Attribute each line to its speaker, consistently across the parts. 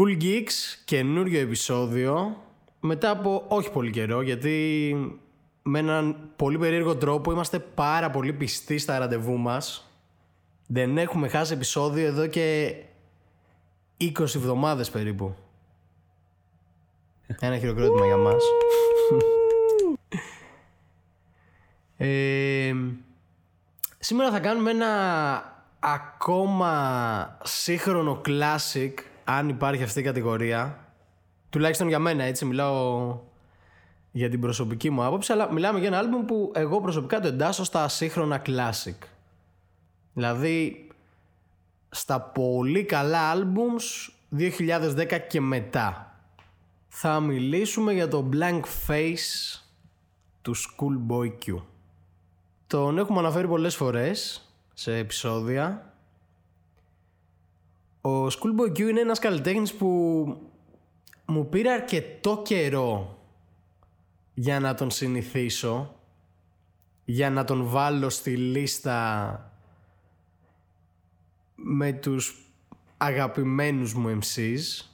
Speaker 1: Cool Geeks, καινούριο επεισόδιο. Μετά από όχι πολύ καιρό, γιατί με έναν πολύ περίεργο τρόπο είμαστε πάρα πολύ πιστοί στα ραντεβού μας. Δεν έχουμε χάσει επεισόδιο εδώ και 20 εβδομάδες περίπου. Ένα χειροκρότημα για μας. Ε, σήμερα θα κάνουμε ένα ακόμα σύγχρονο classic αν υπάρχει αυτή η κατηγορία τουλάχιστον για μένα έτσι μιλάω για την προσωπική μου άποψη αλλά μιλάμε για ένα άλμπουμ που εγώ προσωπικά το εντάσσω στα σύγχρονα classic. Δηλαδή στα πολύ καλά άλμπουμς 2010 και μετά. Θα μιλήσουμε για το Blank Face του Schoolboy Q. Τον έχουμε αναφέρει πολλές φορές σε επεισόδια. Ο Schoolboy Q είναι ένας καλλιτέχνης που μου πήρε αρκετό καιρό για να τον συνηθίσω, για να τον βάλω στη λίστα με τους αγαπημένους μου MCs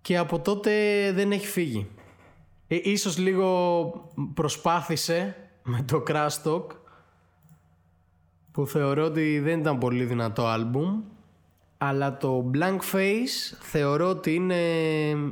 Speaker 1: και από τότε δεν έχει φύγει. Ε, ίσως λίγο προσπάθησε με το Crash Talk που θεωρώ ότι δεν ήταν πολύ δυνατό άλμπουμ αλλά το Blank Face θεωρώ ότι είναι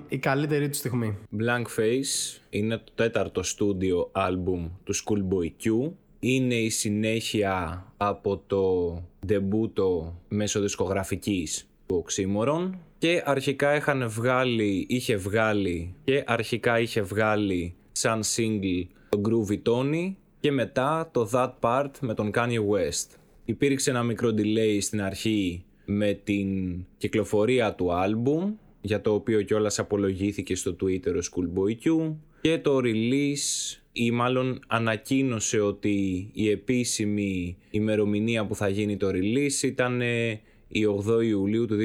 Speaker 1: η καλύτερη του στιγμή.
Speaker 2: Blank Face είναι το τέταρτο στούντιο άλμπουμ του Schoolboy Q. Είναι η συνέχεια από το ντεμπούτο μέσω δισκογραφικής του Oxymoron και αρχικά είχαν βγάλει, είχε βγάλει και αρχικά είχε βγάλει σαν single το Groovy Tony και μετά το That Part με τον Kanye West. Υπήρξε ένα μικρό delay στην αρχή με την κυκλοφορία του άλμπουμ για το οποίο κιόλας απολογήθηκε στο Twitter ο Schoolboy Q και το release ή μάλλον ανακοίνωσε ότι η επίσημη ημερομηνία που θα γίνει το release ήταν η 8 Ιουλίου του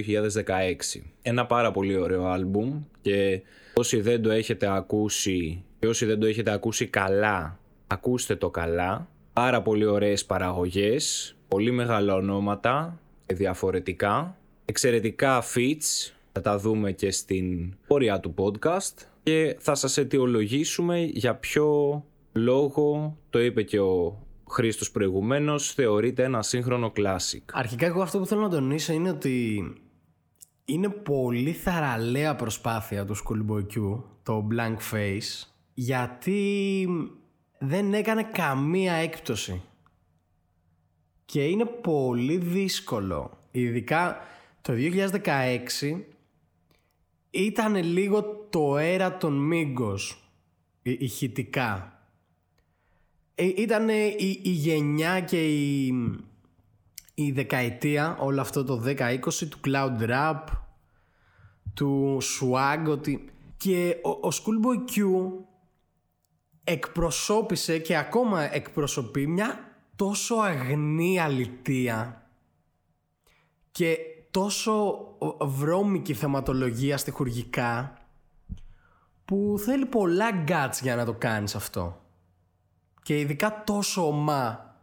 Speaker 2: 2016. Ένα πάρα πολύ ωραίο άλμπουμ και όσοι δεν το έχετε ακούσει και όσοι δεν το έχετε ακούσει καλά ακούστε το καλά. Πάρα πολύ ωραίες παραγωγές, πολύ μεγάλα ονόματα, διαφορετικά. Εξαιρετικά fits, θα τα δούμε και στην πορεία του podcast. Και θα σας αιτιολογήσουμε για ποιο λόγο, το είπε και ο Χρήστος προηγουμένως, θεωρείται ένα σύγχρονο classic.
Speaker 1: Αρχικά εγώ αυτό που θέλω να τονίσω είναι ότι είναι πολύ θαραλέα προσπάθεια του Schoolboy Q, το Blank Face, γιατί δεν έκανε καμία έκπτωση. Και είναι πολύ δύσκολο. Ειδικά το 2016 ήταν λίγο το έρα των Μίγκος ηχητικά. Ε, ήταν η, η γενιά και η, η δεκαετία όλο αυτό το 10-20 του cloud rap του swag ότι... και ο, ο Schoolboy Q εκπροσώπησε και ακόμα εκπροσωπεί μια τόσο αγνή αλητία και τόσο βρώμικη θεματολογία στοιχουργικά που θέλει πολλά guts για να το κάνεις αυτό. Και ειδικά τόσο ομά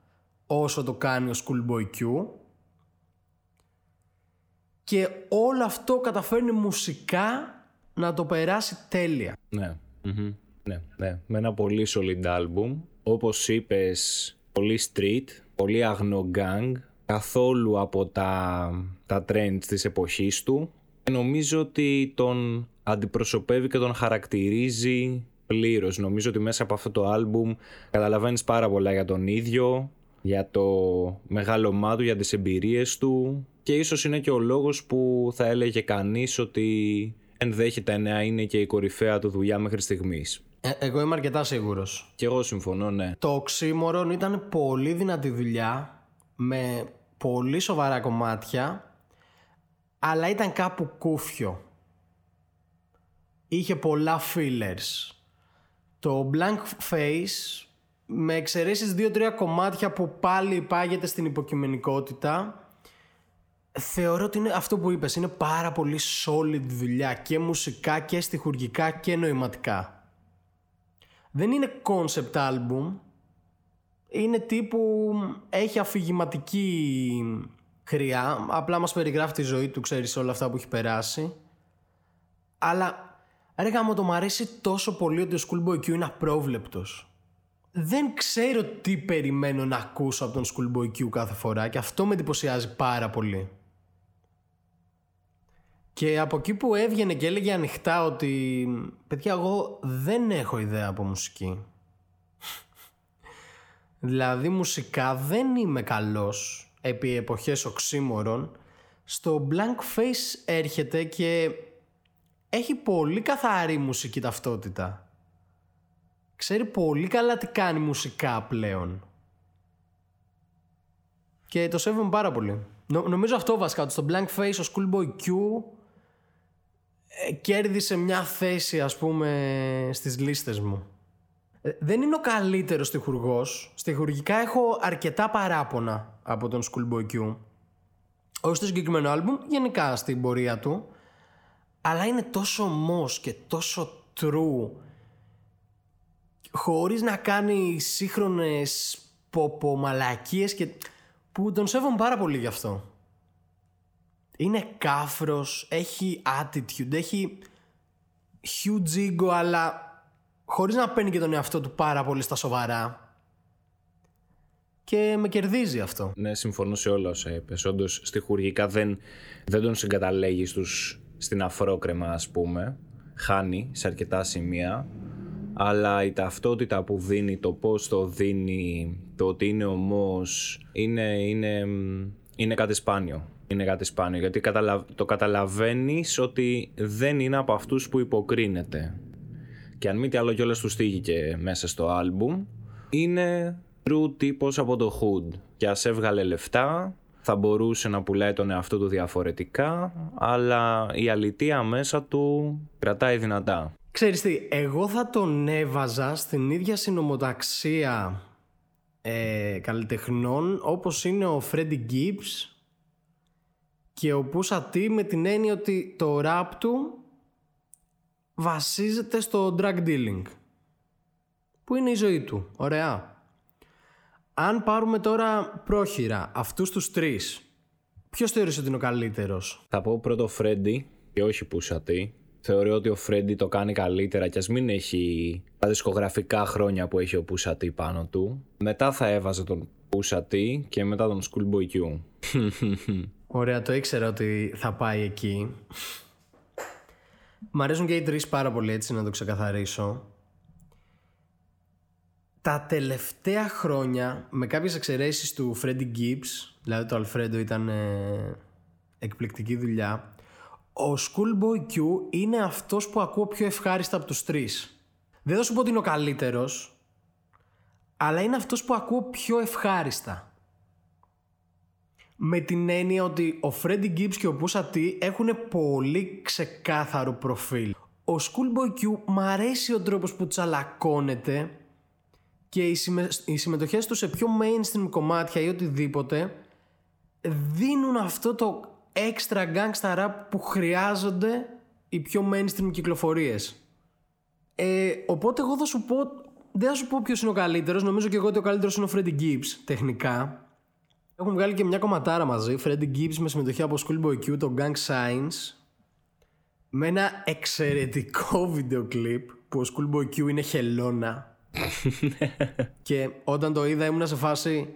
Speaker 1: όσο το κάνει ο Schoolboy Q και όλο αυτό καταφέρνει μουσικά να το περάσει τέλεια.
Speaker 2: Ναι. Ναι, ναι. Με ένα πολύ solid album. Όπως είπες, πολύ street, πολύ αγνό gang, καθόλου από τα, τα trends της εποχής του. Και νομίζω ότι τον αντιπροσωπεύει και τον χαρακτηρίζει πλήρως. Νομίζω ότι μέσα από αυτό το album καταλαβαίνεις πάρα πολλά για τον ίδιο, για το μεγάλο του, για τις εμπειρίες του και ίσως είναι και ο λόγος που θα έλεγε κανείς ότι ενδέχεται να είναι και η κορυφαία του δουλειά μέχρι στιγμής.
Speaker 1: Ε, εγώ είμαι αρκετά σίγουρος.
Speaker 2: Και εγώ συμφωνώ, ναι.
Speaker 1: Το οξύμορον ήταν πολύ δυνατή δουλειά με πολύ σοβαρά κομμάτια αλλά ήταν κάπου κούφιο. Είχε πολλά fillers. Το Blank Face με εξαιρέσεις δύο-τρία κομμάτια που πάλι υπάγεται στην υποκειμενικότητα θεωρώ ότι είναι αυτό που είπες είναι πάρα πολύ solid δουλειά και μουσικά και στοιχουργικά και νοηματικά δεν είναι concept album. Είναι τύπου έχει αφηγηματική χρειά. Απλά μας περιγράφει τη ζωή του, ξέρεις όλα αυτά που έχει περάσει. Αλλά ρε γάμο το μου αρέσει τόσο πολύ ότι ο Schoolboy Q είναι απρόβλεπτος. Δεν ξέρω τι περιμένω να ακούσω από τον Schoolboy Q κάθε φορά και αυτό με εντυπωσιάζει πάρα πολύ. Και από εκεί που έβγαινε και έλεγε ανοιχτά ότι παιδιά εγώ δεν έχω ιδέα από μουσική. δηλαδή μουσικά δεν είμαι καλός επί εποχές οξύμορων. Στο Blank Face έρχεται και έχει πολύ καθαρή μουσική ταυτότητα. Ξέρει πολύ καλά τι κάνει μουσικά πλέον. Και το σέβομαι πάρα πολύ. νομίζω αυτό βασικά, ότι στο Blank Face ο Schoolboy Q ε, κέρδισε μια θέση ας πούμε στις λίστες μου. Ε, δεν είναι ο καλύτερος στιχουργός. Στιχουργικά έχω αρκετά παράπονα από τον Schoolboy Q. Όχι στο συγκεκριμένο άλμπουμ, γενικά στην πορεία του. Αλλά είναι τόσο μος και τόσο true χωρίς να κάνει σύγχρονες ποπομαλακίες και που τον σέβομαι πάρα πολύ γι' αυτό είναι κάφρος, έχει attitude, έχει huge ego αλλά χωρίς να παίρνει και τον εαυτό του πάρα πολύ στα σοβαρά. Και με κερδίζει αυτό.
Speaker 2: Ναι, συμφωνώ σε όλα όσα είπες. Όντως, στοιχουργικά δεν, δεν τον συγκαταλέγεις στους, στην αφρόκρεμα, ας πούμε. Χάνει σε αρκετά σημεία. Αλλά η ταυτότητα που δίνει, το πώς το δίνει, το ότι είναι ομός, είναι, είναι, είναι κάτι σπάνιο είναι κάτι σπάνιο γιατί το καταλαβαίνεις ότι δεν είναι από αυτούς που υποκρίνεται. Και αν μη τι άλλο κιόλας τους στήγηκε μέσα στο άλμπουμ είναι true τύπος από το hood. Και ας έβγαλε λεφτά θα μπορούσε να πουλάει τον εαυτό του διαφορετικά αλλά η αλητία μέσα του κρατάει δυνατά.
Speaker 1: Ξέρεις τι, εγώ θα τον έβαζα στην ίδια συνομοταξία ε, καλλιτεχνών όπως είναι ο Freddie Gibbs και ο Pusha T με την έννοια ότι το rap του βασίζεται στο drug dealing που είναι η ζωή του. Ωραία. Αν πάρουμε τώρα πρόχειρα αυτούς τους τρεις ποιος θεωρείς ότι είναι ο καλύτερος;
Speaker 2: Θα πω πρώτο Φρέντι και όχι Pusha T. Θεωρώ ότι ο Φρέντι το κάνει καλύτερα και ας μην έχει τα δισκογραφικά χρόνια που έχει ο Pusha T πάνω του. Μετά θα έβαζε τον Pusha T και μετά τον Schoolboy Q.
Speaker 1: Ωραία, το ήξερα ότι θα πάει εκεί. Μ' αρέσουν και οι τρεις πάρα πολύ έτσι να το ξεκαθαρίσω. Τα τελευταία χρόνια, με κάποιες εξαιρέσεις του Freddie Gibbs, δηλαδή το Alfredo ήταν ε, εκπληκτική δουλειά, ο Schoolboy Q είναι αυτός που ακούω πιο ευχάριστα από τους τρεις. Δεν θα σου πω ότι είναι ο καλύτερος, αλλά είναι αυτός που ακούω πιο ευχάριστα με την έννοια ότι ο Freddy Gibbs και ο Pusha T έχουν πολύ ξεκάθαρο προφίλ. Ο Schoolboy Q μ' αρέσει ο τρόπος που τσαλακώνεται και οι, συμμε... οι συμμετοχές του σε πιο mainstream κομμάτια ή οτιδήποτε δίνουν αυτό το extra gangsta rap που χρειάζονται οι πιο mainstream κυκλοφορίες. Ε, οπότε εγώ θα σου πω, δεν θα σου πω ποιος είναι ο καλύτερος, νομίζω και εγώ ότι ο καλύτερος είναι ο Freddy Gibbs τεχνικά. Έχουν βγάλει και μια κομματάρα μαζί. Freddie Gibbs με συμμετοχή από Schoolboy Q, το Gang Signs. Με ένα εξαιρετικό βίντεο κλιπ που ο Schoolboy Q είναι χελώνα. και όταν το είδα ήμουν σε φάση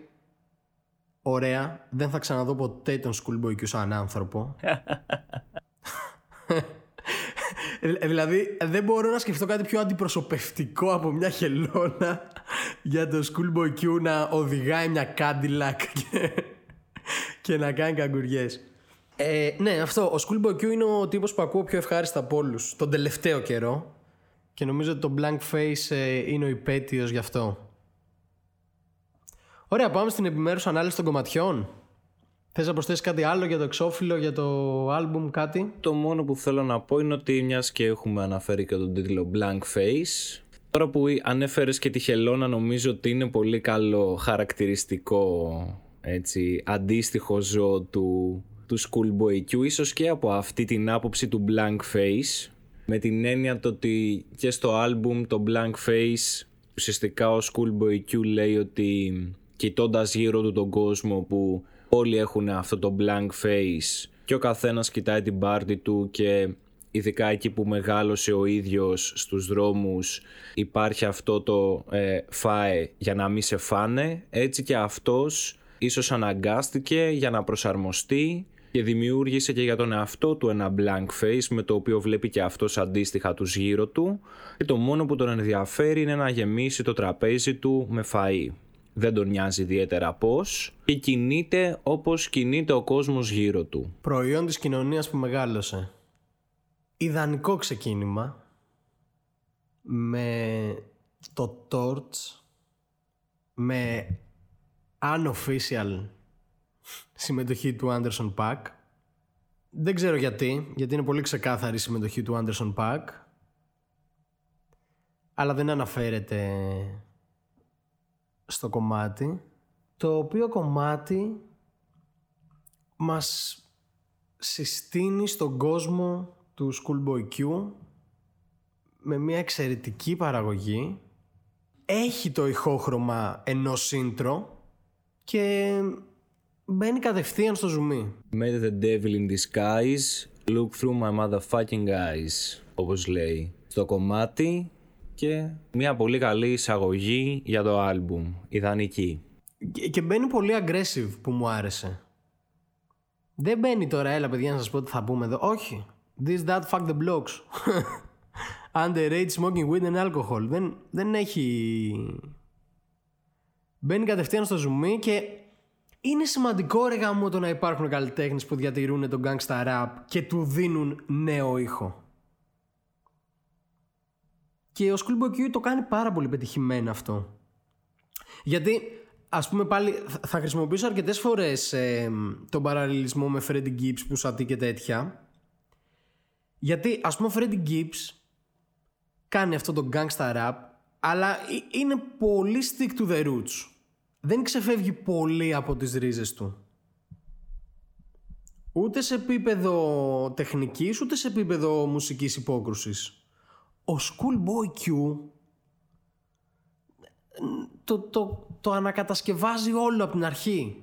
Speaker 1: Ωραία, δεν θα ξαναδώ ποτέ τον Schoolboy Q σαν άνθρωπο. Ε, δηλαδή δεν μπορώ να σκεφτώ κάτι πιο αντιπροσωπευτικό από μια χελώνα για το Schoolboy Q να οδηγάει μια Cadillac και, και να κάνει καγκουριές. Ε, ναι, αυτό. Ο Schoolboy Q είναι ο τύπος που ακούω πιο ευχάριστα από όλους τον τελευταίο καιρό και νομίζω ότι το Blank Face ε, είναι ο υπέτειος γι' αυτό. Ωραία, πάμε στην επιμέρους ανάλυση των κομματιών. Θες να προσθέσεις κάτι άλλο για το εξώφυλλο, για το άλμπουμ, κάτι;
Speaker 2: Το μόνο που θέλω να πω είναι ότι μιας και έχουμε αναφέρει και τον τίτλο Blank Face, τώρα που ανέφερες και τη χελώνα νομίζω ότι είναι πολύ καλό χαρακτηριστικό έτσι, αντίστοιχο ζώο του, του Schoolboy Q, ίσως και από αυτή την άποψη του Blank Face, με την έννοια το ότι και στο άλμπουμ το Blank Face ουσιαστικά ο Schoolboy Q λέει ότι κοιτώντας γύρω του τον κόσμο που όλοι έχουν αυτό το blank face και ο καθένας κοιτάει την πάρτη του και ειδικά εκεί που μεγάλωσε ο ίδιος στους δρόμους υπάρχει αυτό το ε, φάε για να μην σε φάνε έτσι και αυτός ίσως αναγκάστηκε για να προσαρμοστεί και δημιούργησε και για τον εαυτό του ένα blank face με το οποίο βλέπει και αυτός αντίστοιχα τους γύρω του και το μόνο που τον ενδιαφέρει είναι να γεμίσει το τραπέζι του με φαΐ. Δεν τον νοιάζει ιδιαίτερα πώς και κινείται όπως κινείται ο κόσμος γύρω του.
Speaker 1: Προϊόν της κοινωνίας που μεγάλωσε. Ιδανικό ξεκίνημα με το Torch με unofficial συμμετοχή του Anderson Pack. Δεν ξέρω γιατί, γιατί είναι πολύ ξεκάθαρη η συμμετοχή του Anderson Pack. Αλλά δεν αναφέρεται στο κομμάτι. Το οποίο κομμάτι μας συστήνει στον κόσμο του Schoolboy Q με μια εξαιρετική παραγωγή. Έχει το ηχόχρωμα ενός intro και μπαίνει κατευθείαν στο ζουμί.
Speaker 2: Met the devil in disguise, look through my motherfucking eyes, όπως λέει στο κομμάτι και μια πολύ καλή εισαγωγή για το άλμπουμ, ιδανική.
Speaker 1: Και, και μπαίνει πολύ aggressive που μου άρεσε. Δεν μπαίνει τώρα, έλα παιδιά να σας πω τι θα πούμε εδώ. Όχι. This, that, fuck the blocks. Underage smoking weed and alcohol. Δεν, δεν έχει... Μπαίνει κατευθείαν στο ζουμί και είναι σημαντικό ρε γάμο το να υπάρχουν καλλιτέχνες που διατηρούν τον gangsta rap και του δίνουν νέο ήχο. Και ο Schoolboy Q το κάνει πάρα πολύ πετυχημένο αυτό. Γιατί, ας πούμε πάλι, θα χρησιμοποιήσω αρκετές φορές ε, τον παραλληλισμό με Freddie Gibbs που σατεί και τέτοια. Γιατί, ας πούμε, ο Freddie Gibbs κάνει αυτό το gangsta rap, αλλά είναι πολύ stick to the roots δεν ξεφεύγει πολύ από τις ρίζες του. Ούτε σε επίπεδο τεχνικής, ούτε σε επίπεδο μουσικής υπόκρουσης. Ο Schoolboy Q το, το, το ανακατασκευάζει όλο από την αρχή.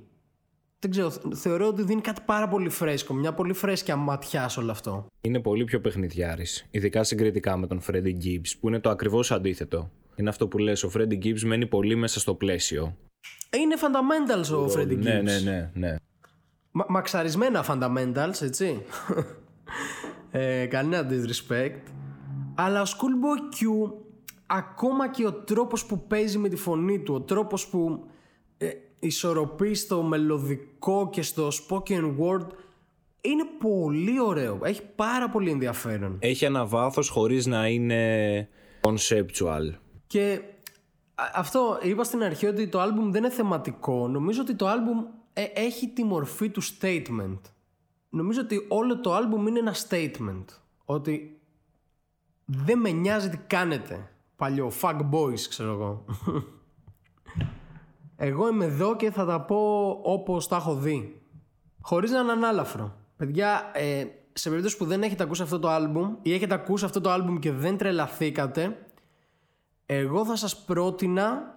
Speaker 1: Δεν ξέρω, θεωρώ ότι δίνει κάτι πάρα πολύ φρέσκο, μια πολύ φρέσκια ματιά σε όλο αυτό.
Speaker 2: Είναι πολύ πιο παιχνιδιάρης, ειδικά συγκριτικά με τον Freddie Gibbs, που είναι το ακριβώς αντίθετο. Είναι αυτό που λες, ο Freddie Gibbs μένει πολύ μέσα στο πλαίσιο.
Speaker 1: Είναι fundamentals ο Freddy
Speaker 2: ναι,
Speaker 1: Gibbs.
Speaker 2: Ναι, ναι, ναι.
Speaker 1: Μα, μαξαρισμένα fundamentals, έτσι. ε, κανένα disrespect. Αλλά ο Schoolboy Q, ακόμα και ο τρόπος που παίζει με τη φωνή του, ο τρόπος που ε, ισορροπεί στο μελωδικό και στο spoken word, είναι πολύ ωραίο. Έχει πάρα πολύ ενδιαφέρον.
Speaker 2: Έχει ένα βάθος χωρίς να είναι conceptual.
Speaker 1: Και αυτό είπα στην αρχή ότι το άλμπουμ δεν είναι θεματικό. Νομίζω ότι το άλμπουμ ε, έχει τη μορφή του statement. Νομίζω ότι όλο το άλμπουμ είναι ένα statement. Ότι δεν με νοιάζει τι κάνετε. Παλιό, fuck boys ξέρω εγώ. εγώ είμαι εδώ και θα τα πω όπως τα έχω δει. Χωρίς να είναι ανάλαφρο. Παιδιά, ε, σε περίπτωση που δεν έχετε ακούσει αυτό το άλμπουμ ή έχετε ακούσει αυτό το άλμπουμ και δεν τρελαθήκατε εγώ θα σας πρότεινα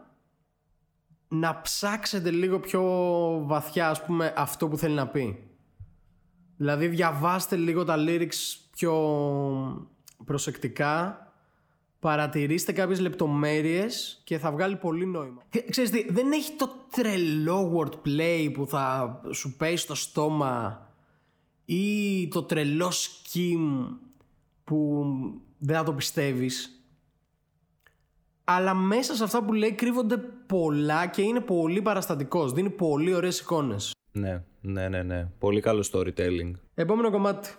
Speaker 1: να ψάξετε λίγο πιο βαθιά ας πούμε αυτό που θέλει να πει. Δηλαδή διαβάστε λίγο τα lyrics πιο προσεκτικά παρατηρήστε κάποιες λεπτομέρειες και θα βγάλει πολύ νόημα. Και, ξέρεις τι, δεν έχει το τρελό wordplay που θα σου πέσει στο στόμα ή το τρελό scheme που δεν θα το πιστεύεις αλλά μέσα σε αυτά που λέει κρύβονται πολλά και είναι πολύ παραστατικός. Δίνει πολύ ωραίες εικόνες.
Speaker 2: Ναι, ναι, ναι, ναι. Πολύ καλό storytelling.
Speaker 1: Επόμενο κομμάτι.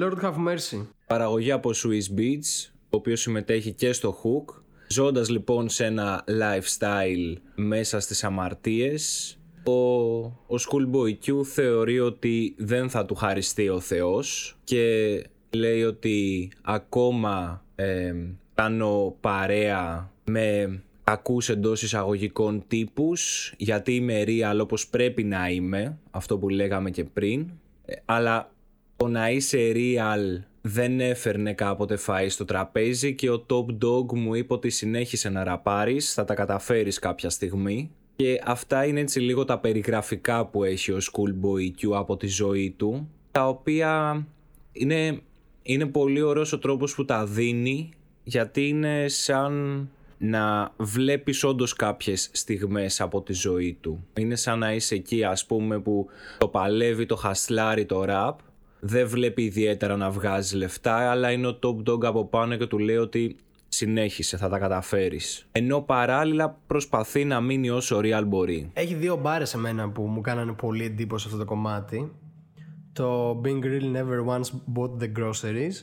Speaker 1: Lord have mercy.
Speaker 2: Παραγωγή από Swiss Beats, ο οποίος συμμετέχει και στο Hook. Ζώντας λοιπόν σε ένα lifestyle μέσα στις αμαρτίες, ο, ο Schoolboy Q θεωρεί ότι δεν θα του χαριστεί ο Θεός και λέει ότι ακόμα ε, κάνω παρέα με ακούς εντός εισαγωγικών τύπους γιατί είμαι real όπως πρέπει να είμαι αυτό που λέγαμε και πριν ε, αλλά το να είσαι real δεν έφερνε κάποτε φάη στο τραπέζι και ο top dog μου είπε ότι συνέχισε να ραπάρεις θα τα καταφέρεις κάποια στιγμή Και αυτά είναι έτσι λίγο τα περιγραφικά που έχει ο Schoolboy Q από τη ζωή του, τα οποία είναι, είναι πολύ ωραίος ο τρόπος που τα δίνει, γιατί είναι σαν να βλέπεις όντως κάποιες στιγμές από τη ζωή του. Είναι σαν να είσαι εκεί ας πούμε που το παλεύει, το χασλάρει το ραπ, δεν βλέπει ιδιαίτερα να βγάζει λεφτά, αλλά είναι ο top dog από πάνω και του λέει ότι συνέχισε, θα τα καταφέρεις. Ενώ παράλληλα προσπαθεί να μείνει όσο real μπορεί.
Speaker 1: Έχει δύο μπάρες σε μένα που μου κάνανε πολύ εντύπωση αυτό το κομμάτι. Το Being Real Never Once Bought the Groceries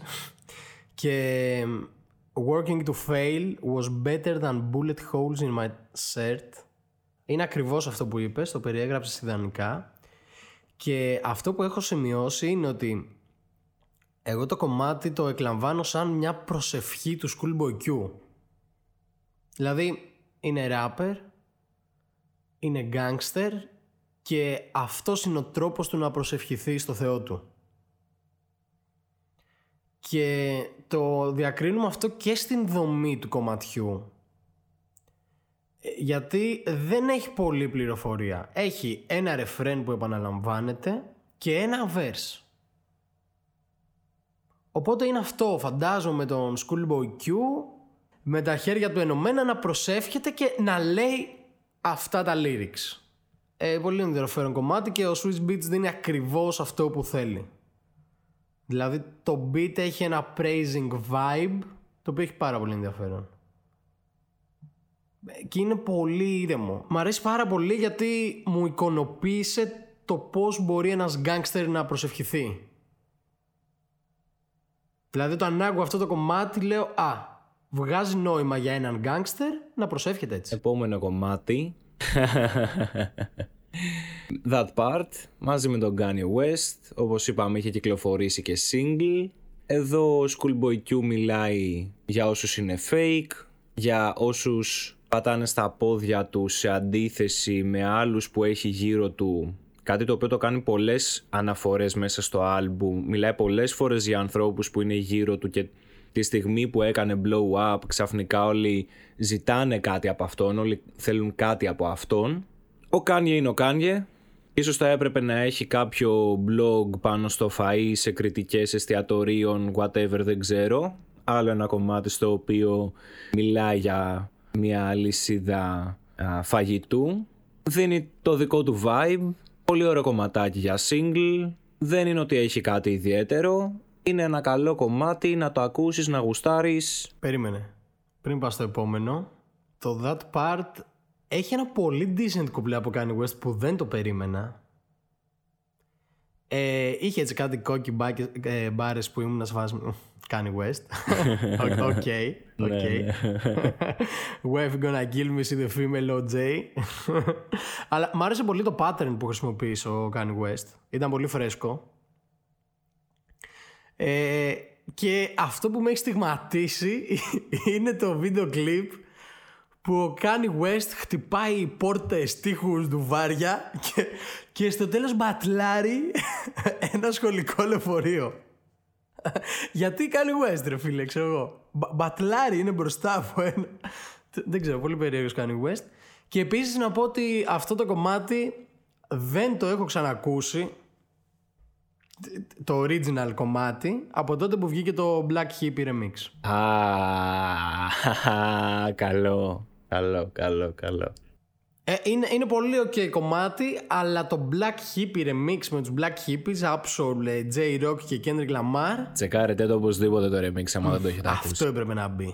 Speaker 1: και Working to fail was better than bullet holes in my shirt. Είναι ακριβώς αυτό που είπες, το περιέγραψες ιδανικά. Και αυτό που έχω σημειώσει είναι ότι εγώ το κομμάτι το εκλαμβάνω σαν μια προσευχή του Schoolboy Q. Δηλαδή είναι rapper, είναι gangster και αυτός είναι ο τρόπος του να προσευχηθεί στο Θεό του. Και το διακρίνουμε αυτό και στην δομή του κομματιού. Ε, γιατί δεν έχει πολλή πληροφορία. Έχει ένα ρεφρέν που επαναλαμβάνεται και ένα verse. Οπότε είναι αυτό, φαντάζομαι τον Schoolboy Q με τα χέρια του ενωμένα να προσεύχεται και να λέει αυτά τα lyrics. Ε, πολύ ενδιαφέρον κομμάτι και ο Swiss Beats δίνει ακριβώς αυτό που θέλει. Δηλαδή το beat έχει ένα praising vibe το οποίο έχει πάρα πολύ ενδιαφέρον. Και είναι πολύ ήρεμο. Μ' αρέσει πάρα πολύ γιατί μου εικονοποίησε το πώς μπορεί ένας γκάγκστερ να προσευχηθεί. Δηλαδή το άκουγα αυτό το κομμάτι λέω «Α, βγάζει νόημα για έναν γκάγκστερ να προσεύχεται έτσι».
Speaker 2: Επόμενο κομμάτι That Part μαζί με τον Kanye West όπως είπαμε είχε κυκλοφορήσει και single εδώ ο Schoolboy Q μιλάει για όσους είναι fake για όσους πατάνε στα πόδια τους σε αντίθεση με άλλους που έχει γύρω του κάτι το οποίο το κάνει πολλές αναφορές μέσα στο άλμπουμ μιλάει πολλές φορές για ανθρώπους που είναι γύρω του και τη στιγμή που έκανε blow up ξαφνικά όλοι ζητάνε κάτι από αυτόν όλοι θέλουν κάτι από αυτόν ο Kanye είναι ο Kanye. Ίσως θα έπρεπε να έχει κάποιο blog πάνω στο φαΐ σε κριτικές εστιατορίων, whatever δεν ξέρω. Άλλο ένα κομμάτι στο οποίο μιλάει για μια αλυσίδα φαγητού. Δίνει το δικό του vibe. Πολύ ωραίο κομματάκι για single. Δεν είναι ότι έχει κάτι ιδιαίτερο. Είναι ένα καλό κομμάτι να το ακούσεις, να γουστάρεις.
Speaker 1: Περίμενε. Πριν πας στο επόμενο, το That Part έχει ένα πολύ decent κουμπλέ από Kanye West που δεν το περίμενα. Ε, είχε έτσι κάτι cocky ε, μπάρες που ήμουν σε φάση Kanye West. Ok, ok. Wife gonna kill me, see the female OJ. Αλλά μ' άρεσε πολύ το pattern που χρησιμοποίησε ο Kanye West. Ήταν πολύ φρέσκο. Ε, και αυτό που με έχει στιγματίσει είναι το βίντεο κλιπ που ο Κάνι West χτυπάει πόρτες, τείχους, ντουβάρια και, και στο τέλος μπατλάρει ένα σχολικό λεωφορείο. Γιατί κάνει West ρε φίλε, ξέρω εγώ. Μπατλάρει είναι μπροστά από ένα... Δεν ξέρω, πολύ περίεργος κάνει West. Και επίσης να πω ότι αυτό το κομμάτι δεν το έχω ξανακούσει το original κομμάτι από τότε που βγήκε το Black Hippie Remix.
Speaker 2: Α, καλό. Καλό, καλό, καλό.
Speaker 1: Ε, είναι, είναι πολύ ok κομμάτι, αλλά το Black Hippie remix με τους Black Hippies, Absol, J Rock και Kendrick Lamar.
Speaker 2: Τσεκάρετε το οπωσδήποτε το remix, άμα δεν το έχετε ακούσει.
Speaker 1: Αυτό έπρεπε να μπει.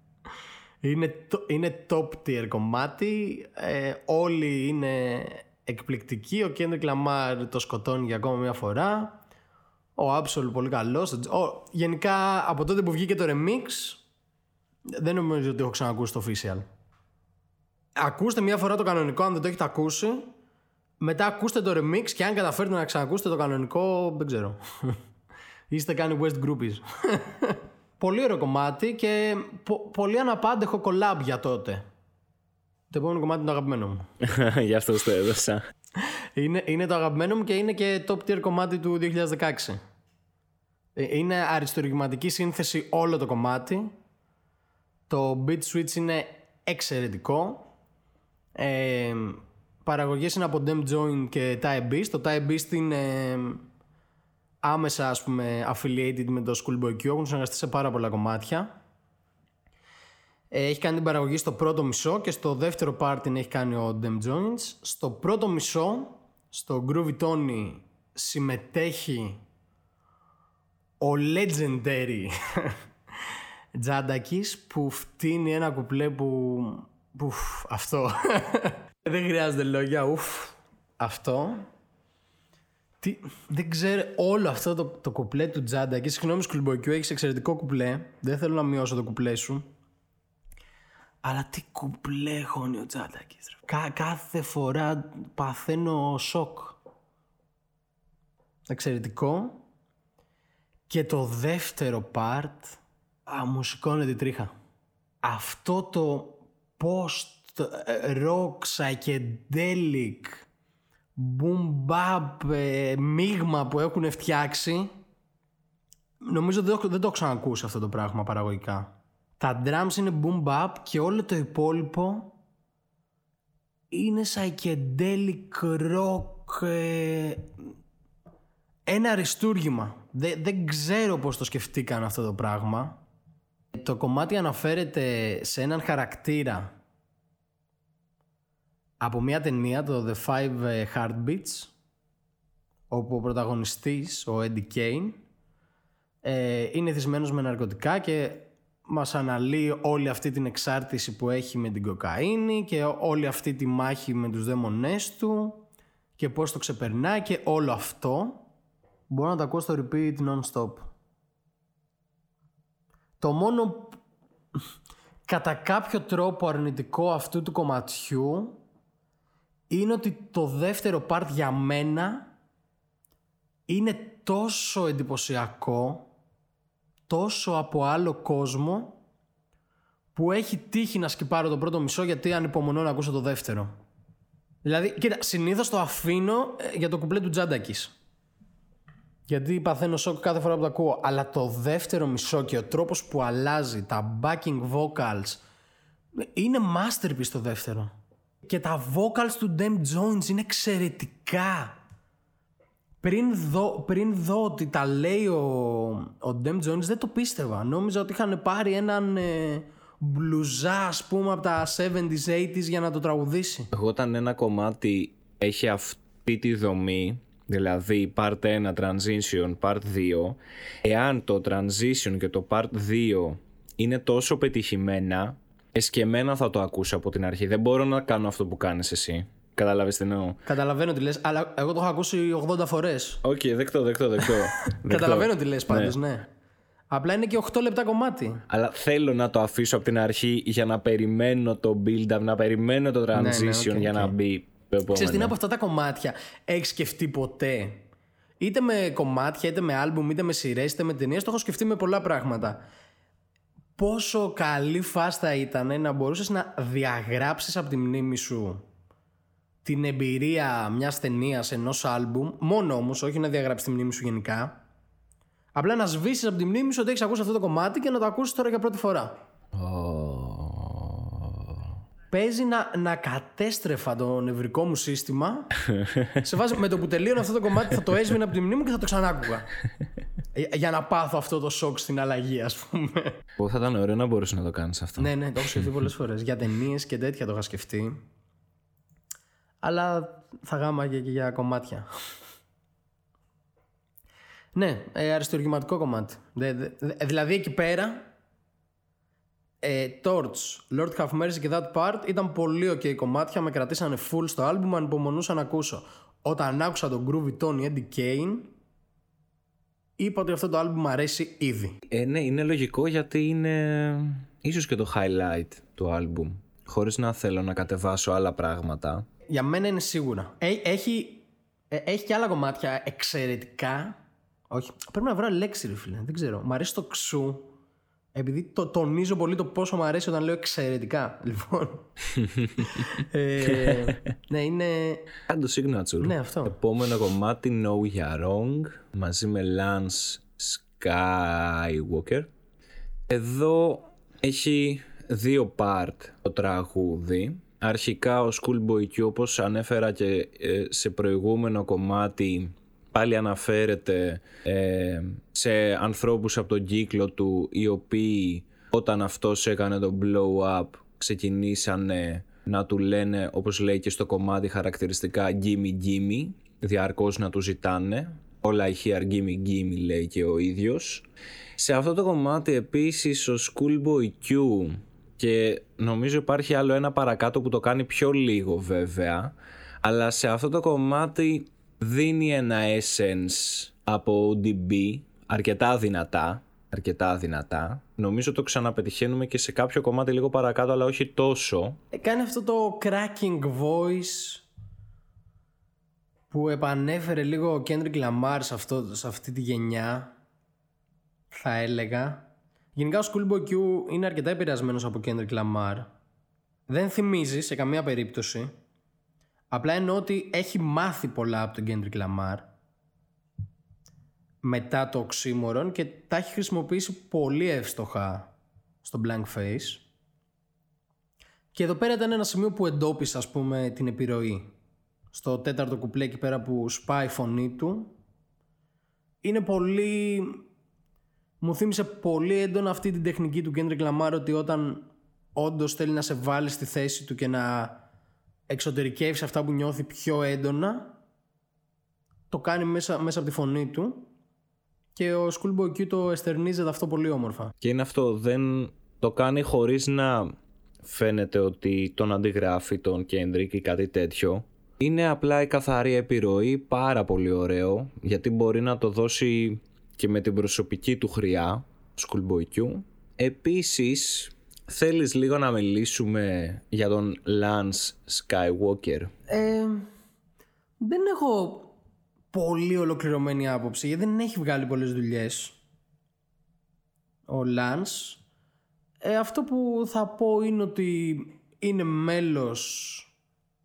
Speaker 1: είναι, είναι top tier κομμάτι. Ε, όλοι είναι εκπληκτικοί. Ο Kendrick Lamar το σκοτώνει για ακόμα μια φορά. Ο Absol πολύ καλός. γενικά από τότε που βγήκε το remix δεν νομίζω ότι έχω ξανακούσει το official. Ακούστε μία φορά το κανονικό αν δεν το έχετε ακούσει. Μετά ακούστε το remix και αν καταφέρετε να ξανακούσετε το κανονικό, δεν ξέρω. Είστε κάνει West Groupies. πολύ ωραίο κομμάτι και πο- πολύ αναπάντεχο collab για τότε. Το επόμενο κομμάτι είναι το αγαπημένο μου.
Speaker 2: Γι' αυτό το έδωσα.
Speaker 1: είναι, είναι το αγαπημένο μου και είναι και top tier κομμάτι του 2016. Ε, είναι αριστουργηματική σύνθεση όλο το κομμάτι το beat switch είναι εξαιρετικό. Ε, παραγωγές είναι από Dem Join και Type Beast. Το Type Beast είναι άμεσα ας πούμε affiliated με το Schoolboy Q. Έχουν συνεργαστεί σε πάρα πολλά κομμάτια. Ε, έχει κάνει την παραγωγή στο πρώτο μισό και στο δεύτερο part την έχει κάνει ο Dem Jones. Στο πρώτο μισό, στο Groovy Tony, συμμετέχει ο legendary Τζάντακης που φτύνει ένα κουπλέ που... που αυτό. Δεν χρειάζεται λόγια, ουφ. Αυτό. Τι, δεν ξέρω όλο αυτό το, το κουπλέ του Τζάντακης. Συγγνώμη, Σκουλμποκιού, έχεις εξαιρετικό κουπλέ. Δεν θέλω να μειώσω το κουπλέ σου. Αλλά τι κουπλέ χώνει ο Τζάντακης. Κα, κάθε φορά παθαίνω σοκ. Εξαιρετικό. Και το δεύτερο part, α, μου σηκώνεται η τρίχα. Αυτό το post rock psychedelic boom bap ε, μείγμα που έχουν φτιάξει νομίζω δεν, δεν το έχω ξανακούσει αυτό το πράγμα παραγωγικά. Τα drums είναι boom bap και όλο το υπόλοιπο είναι psychedelic rock ε, ένα αριστούργημα. Δεν, δεν ξέρω πώς το σκεφτήκαν αυτό το πράγμα. Το κομμάτι αναφέρεται σε έναν χαρακτήρα από μια ταινία, το The Five Heartbeats, όπου ο πρωταγωνιστής, ο Eddie Kane, ε, είναι θυσμένος με ναρκωτικά και μας αναλύει όλη αυτή την εξάρτηση που έχει με την κοκαίνη και όλη αυτή τη μάχη με τους δαίμονές του και πώς το ξεπερνάει και όλο αυτό μπορώ να το ακούω στο repeat non-stop. Το μόνο κατά κάποιο τρόπο αρνητικό αυτού του κομματιού είναι ότι το δεύτερο part για μένα είναι τόσο εντυπωσιακό, τόσο από άλλο κόσμο που έχει τύχει να σκυπάρω το πρώτο μισό γιατί ανυπομονώ να ακούσω το δεύτερο. Δηλαδή, κοίτα, συνήθως το αφήνω ε, για το κουπλέ του Τζάντακης. Γιατί παθαίνω σοκ κάθε φορά που το ακούω. Αλλά το δεύτερο μισό και ο τρόπος που αλλάζει τα backing vocals είναι masterpiece το δεύτερο. Και τα vocals του Dem Jones είναι εξαιρετικά. Πριν δω, πριν δω ότι τα λέει ο, ο Dem Jones δεν το πίστευα. Νόμιζα ότι είχαν πάρει έναν ε, μπλουζά ας πούμε από τα 70s, 80s για να το τραγουδήσει.
Speaker 2: Εγώ όταν ένα κομμάτι έχει αυτή τη δομή δηλαδή part 1 transition, part 2 εάν το transition και το part 2 είναι τόσο πετυχημένα εσκεμένα θα το ακούσω από την αρχή. Δεν μπορώ να κάνω αυτό που κάνεις εσύ. Κατάλαβε τι εννοώ;
Speaker 1: Καταλαβαίνω τι λες, αλλά εγώ το έχω ακούσει 80 φορές.
Speaker 2: Ok, okay, δεκτό, δεκτό, δεκτό.
Speaker 1: Καταλαβαίνω τι λες πάντως, ναι. ναι. Απλά είναι και 8 λεπτά κομμάτι.
Speaker 2: Αλλά θέλω να το αφήσω από την αρχή για να περιμένω το build-up, να περιμένω το transition ναι, ναι, okay, για να μπει.
Speaker 1: Ξέρεις τι είναι από αυτά τα κομμάτια έχεις σκεφτεί ποτέ; Είτε με κομμάτια, είτε με άλμπουμ, είτε με σειρές, είτε με ταινίες. Το έχω σκεφτεί με πολλά πράγματα πόσο καλή φάστα ήταν να μπορούσες να διαγράψεις από τη μνήμη σου την εμπειρία μιας ταινίας ενός άλμπουμ, μόνο όμως, όχι να διαγράψεις τη μνήμη σου γενικά. Απλά να σβήσεις από τη μνήμη σου ότι έχεις ακούσει αυτό το κομμάτι και να το ακούσεις τώρα για πρώτη φορά. Παίζει να, να κατέστρεφα το νευρικό μου σύστημα. σε βάζει, με το που τελείωνε αυτό το κομμάτι θα το έσβηνα από τη μνήμη μου και θα το ξανάκουγα. Ε, για να πάθω αυτό το σοκ στην αλλαγή, ας πούμε.
Speaker 2: Που θα ήταν ωραίο να μπορούσες να το κάνεις αυτό.
Speaker 1: Ναι, ναι, το έχω σκεφτεί πολλές φορές. Για ταινίες και τέτοια το είχα σκεφτεί. Αλλά θα γάμα και για κομμάτια. ναι, ε, αριστουργηματικό κομμάτι. δηλαδή εκεί πέρα ε, Torch, Lord Have Mercy και That Part ήταν πολύ ok κομμάτια, με κρατήσανε full στο άλμπουμ, ανυπομονούσα να ακούσω. Όταν άκουσα τον Groovy Tony Eddie Kane, είπα ότι αυτό το άλμπουμ μου αρέσει ήδη.
Speaker 2: Ε, ναι, είναι λογικό γιατί είναι ίσως και το highlight του άλμπουμ. Χωρίς να θέλω να κατεβάσω άλλα πράγματα.
Speaker 1: Για μένα είναι σίγουρα. Ε, έχει, ε, έχει και άλλα κομμάτια εξαιρετικά. Όχι, πρέπει να βρω λέξη, ρε φίλε. Δεν ξέρω. Μ' αρέσει το ξου. Επειδή το τονίζω πολύ το πόσο μου αρέσει όταν λέω εξαιρετικά. Λοιπόν. ε, ναι, είναι.
Speaker 2: Κάντε signature.
Speaker 1: Ναι, αυτό.
Speaker 2: Επόμενο κομμάτι No Ya Wrong μαζί με Lance Skywalker. Εδώ έχει δύο part το τραγούδι. αρχικά ο Schoolboy Q όπως ανέφερα και ε, σε προηγούμενο κομμάτι πάλι αναφέρεται ε, σε ανθρώπους από τον κύκλο του οι οποίοι όταν αυτός έκανε το blow up ξεκινήσανε να του λένε όπως λέει και στο κομμάτι χαρακτηριστικά gimme gimme διαρκώς να του ζητάνε. Όλα η here gimme gimme λέει και ο ίδιος. Σε αυτό το κομμάτι επίσης ο Schoolboy Q και νομίζω υπάρχει άλλο ένα παρακάτω που το κάνει πιο λίγο βέβαια αλλά σε αυτό το κομμάτι δίνει ένα essence από ODB αρκετά δυνατά αρκετά δυνατά. Νομίζω το ξαναπετυχαίνουμε και σε κάποιο κομμάτι λίγο παρακάτω, αλλά όχι τόσο.
Speaker 1: Ε, κάνει αυτό το cracking voice που επανέφερε λίγο ο Kendrick Lamar σε, αυτό, σε αυτή τη γενιά, θα έλεγα. Γενικά ο Schoolboy Q είναι αρκετά επηρεασμένος από Kendrick Lamar. Δεν θυμίζεις σε καμία περίπτωση. Απλά εννοώ ότι έχει μάθει πολλά από τον Kendrick Lamar μετά το οξύμορον και τα έχει χρησιμοποιήσει πολύ εύστοχα στο blank face. Και εδώ πέρα ήταν ένα σημείο που εντόπισα ας πούμε την επιρροή. Στο τέταρτο κουπλέ εκεί πέρα που σπάει η φωνή του. Είναι πολύ... Μου θύμισε πολύ έντονα αυτή την τεχνική του Kendrick Lamar ότι όταν όντως θέλει να σε βάλει στη θέση του και να εξωτερικεύσει αυτά που νιώθει πιο έντονα το κάνει μέσα, μέσα από τη φωνή του και ο Schoolboy Q το εστερνίζεται αυτό πολύ όμορφα.
Speaker 2: Και είναι αυτό, δεν το κάνει χωρίς να φαίνεται ότι τον αντιγράφει τον Kendrick ή κάτι τέτοιο. Είναι απλά η καθαρή επιρροή, πάρα πολύ ωραίο, γιατί μπορεί να το δώσει και με την προσωπική του χρειά, Schoolboy Q. Επίσης, θέλεις λίγο να μιλήσουμε για τον Lance Skywalker;
Speaker 1: Ε, δεν έχω πολύ ολοκληρωμένη άποψη γιατί δεν έχει βγάλει πολλές δουλειές ο Λάνς ε, αυτό που θα πω είναι ότι είναι μέλος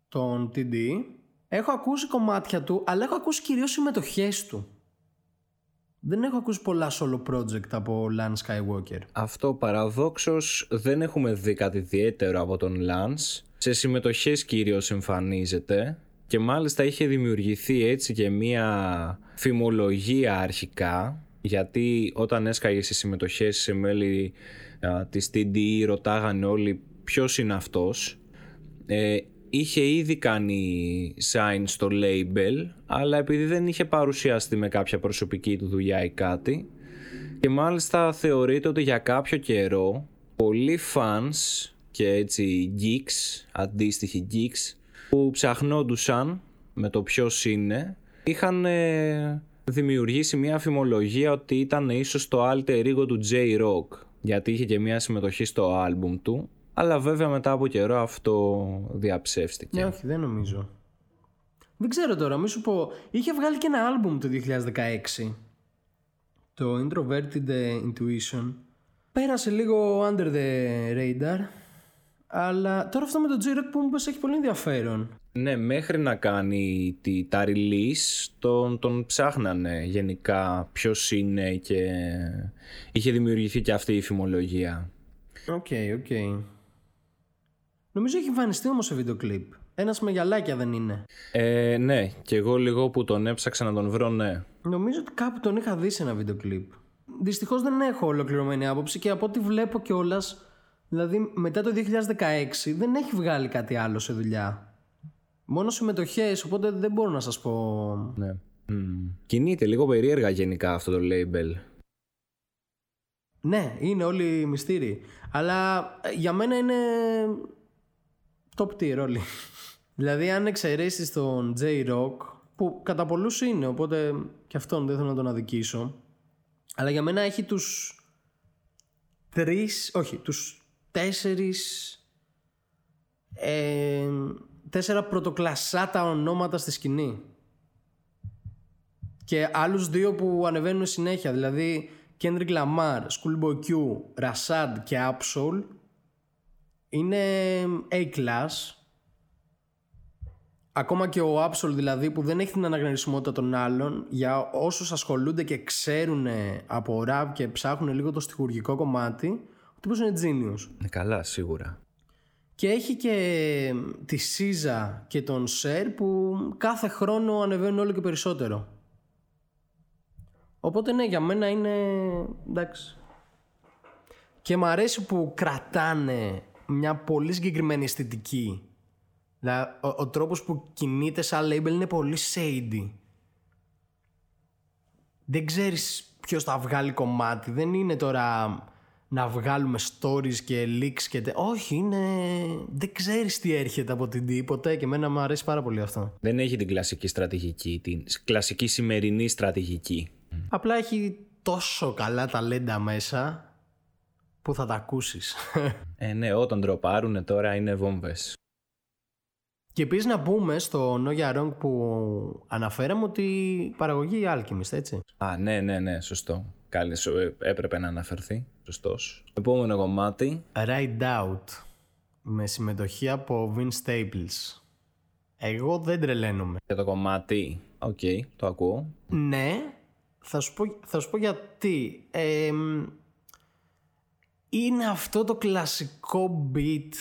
Speaker 1: των TD έχω ακούσει κομμάτια του αλλά έχω ακούσει κυρίως συμμετοχές του δεν έχω ακούσει πολλά solo project από Lance Skywalker.
Speaker 2: Αυτό παραδόξως δεν έχουμε δει κάτι ιδιαίτερο από τον Lance. Σε συμμετοχές κυρίως εμφανίζεται και μάλιστα είχε δημιουργηθεί έτσι και μία φημολογία αρχικά γιατί όταν έσκαγε στις συμμετοχές σε μέλη α, της TDE ρωτάγανε όλοι ποιος είναι αυτός ε, είχε ήδη κάνει sign στο label αλλά επειδή δεν είχε παρουσιαστεί με κάποια προσωπική του δουλειά ή κάτι και μάλιστα θεωρείται ότι για κάποιο καιρό πολλοί fans και έτσι geeks, αντίστοιχοι geeks που ψαχνόντουσαν με το ποιος είναι είχαν ε, δημιουργήσει μια αφημολογία ότι ήταν ίσως το alter ego του J-Rock γιατί είχε και μια συμμετοχή στο άλμπουμ του αλλά βέβαια μετά από καιρό αυτό διαψεύστηκε.
Speaker 1: Ναι, όχι, δεν νομίζω. Δεν ξέρω τώρα, μη σου πω. Είχε βγάλει και ένα άλμπουμ το 2016. Το Introverted Intuition. Πέρασε λίγο under the radar. Αλλά τώρα αυτό με το Jay Rock που μου πες έχει πολύ ενδιαφέρον.
Speaker 2: Ναι, μέχρι να κάνει τη, τα release τον, τον ψάχνανε γενικά ποιος είναι και είχε δημιουργηθεί και αυτή η φημολογία.
Speaker 1: OK, okay, OK. Okay. Νομίζω έχει εμφανιστεί όμως σε βίντεο κλιπ. Ένας με γυαλάκια δεν είναι.
Speaker 2: Ε, ναι, και εγώ λίγο που τον έψαξα να τον βρω, ναι.
Speaker 1: Νομίζω ότι κάπου τον είχα δει σε ένα βίντεο κλιπ. Δυστυχώς δεν έχω ολοκληρωμένη άποψη και από ό,τι βλέπω κιόλας Δηλαδή μετά το 2016 δεν έχει βγάλει κάτι άλλο σε δουλειά. Μόνο συμμετοχές, οπότε δεν μπορώ να σας πω.
Speaker 2: Ναι. Mm. Κινείται λίγο περίεργα γενικά αυτό το label.
Speaker 1: Ναι, είναι όλοι μυστήριοι. Αλλά ε, για μένα είναι top tier όλοι. δηλαδή αν εξαιρέσεις τον J-Rock, που κατά πολλούς είναι, οπότε και αυτόν δεν θέλω να τον αδικήσω. Αλλά για μένα έχει τους τρεις, όχι, τους τέσσερις ε, τέσσερα πρωτοκλασσάτα ονόματα στη σκηνή και άλλους δύο που ανεβαίνουν συνέχεια δηλαδή Kendrick Lamar, Schoolboy Q, Rashad και Absol είναι A-class Ακόμα και ο Absol δηλαδή που δεν έχει την αναγνωρισιμότητα των άλλων για όσους ασχολούνται και ξέρουν από rap και ψάχνουν λίγο το στοιχουργικό κομμάτι τύπος είναι genius.
Speaker 2: Ναι, καλά, σίγουρα.
Speaker 1: Και έχει και τη Σίζα και τον Σερ που κάθε χρόνο ανεβαίνουν όλο και περισσότερο. Οπότε ναι, για μένα είναι εντάξει. Και μου αρέσει που κρατάνε μια πολύ συγκεκριμένη αισθητική. Δηλαδή, ο, ο τρόπος που κινείται σαν label είναι πολύ shady. Δεν ξέρεις ποιος θα βγάλει κομμάτι. Δεν είναι τώρα να βγάλουμε stories και leaks και τε... Όχι, είναι... δεν ξέρεις τι έρχεται από την D ποτέ και εμένα μου αρέσει πάρα πολύ αυτό.
Speaker 2: Δεν έχει την κλασική στρατηγική, την κλασική σημερινή στρατηγική.
Speaker 1: Απλά έχει τόσο καλά ταλέντα μέσα που θα τα ακούσεις.
Speaker 2: Ε, ναι, όταν ντροπάρουνε τώρα είναι βόμβες.
Speaker 1: Και επίσης να πούμε στο No Ya Wrong που αναφέραμε ότι παραγωγή Alchemist, έτσι.
Speaker 2: Α, ναι, ναι, ναι, σωστό. Καλή, σου, ε, έπρεπε να αναφερθεί. Σωστός. Επόμενο κομμάτι.
Speaker 1: Ride Out με συμμετοχή από Vince Staples. Εγώ δεν τρελαίνομαι.
Speaker 2: Για το κομμάτι. Οκ, το ακούω.
Speaker 1: Ναι, θα σου πω, θα σου πω γιατί. Ε, είναι αυτό το κλασικό beat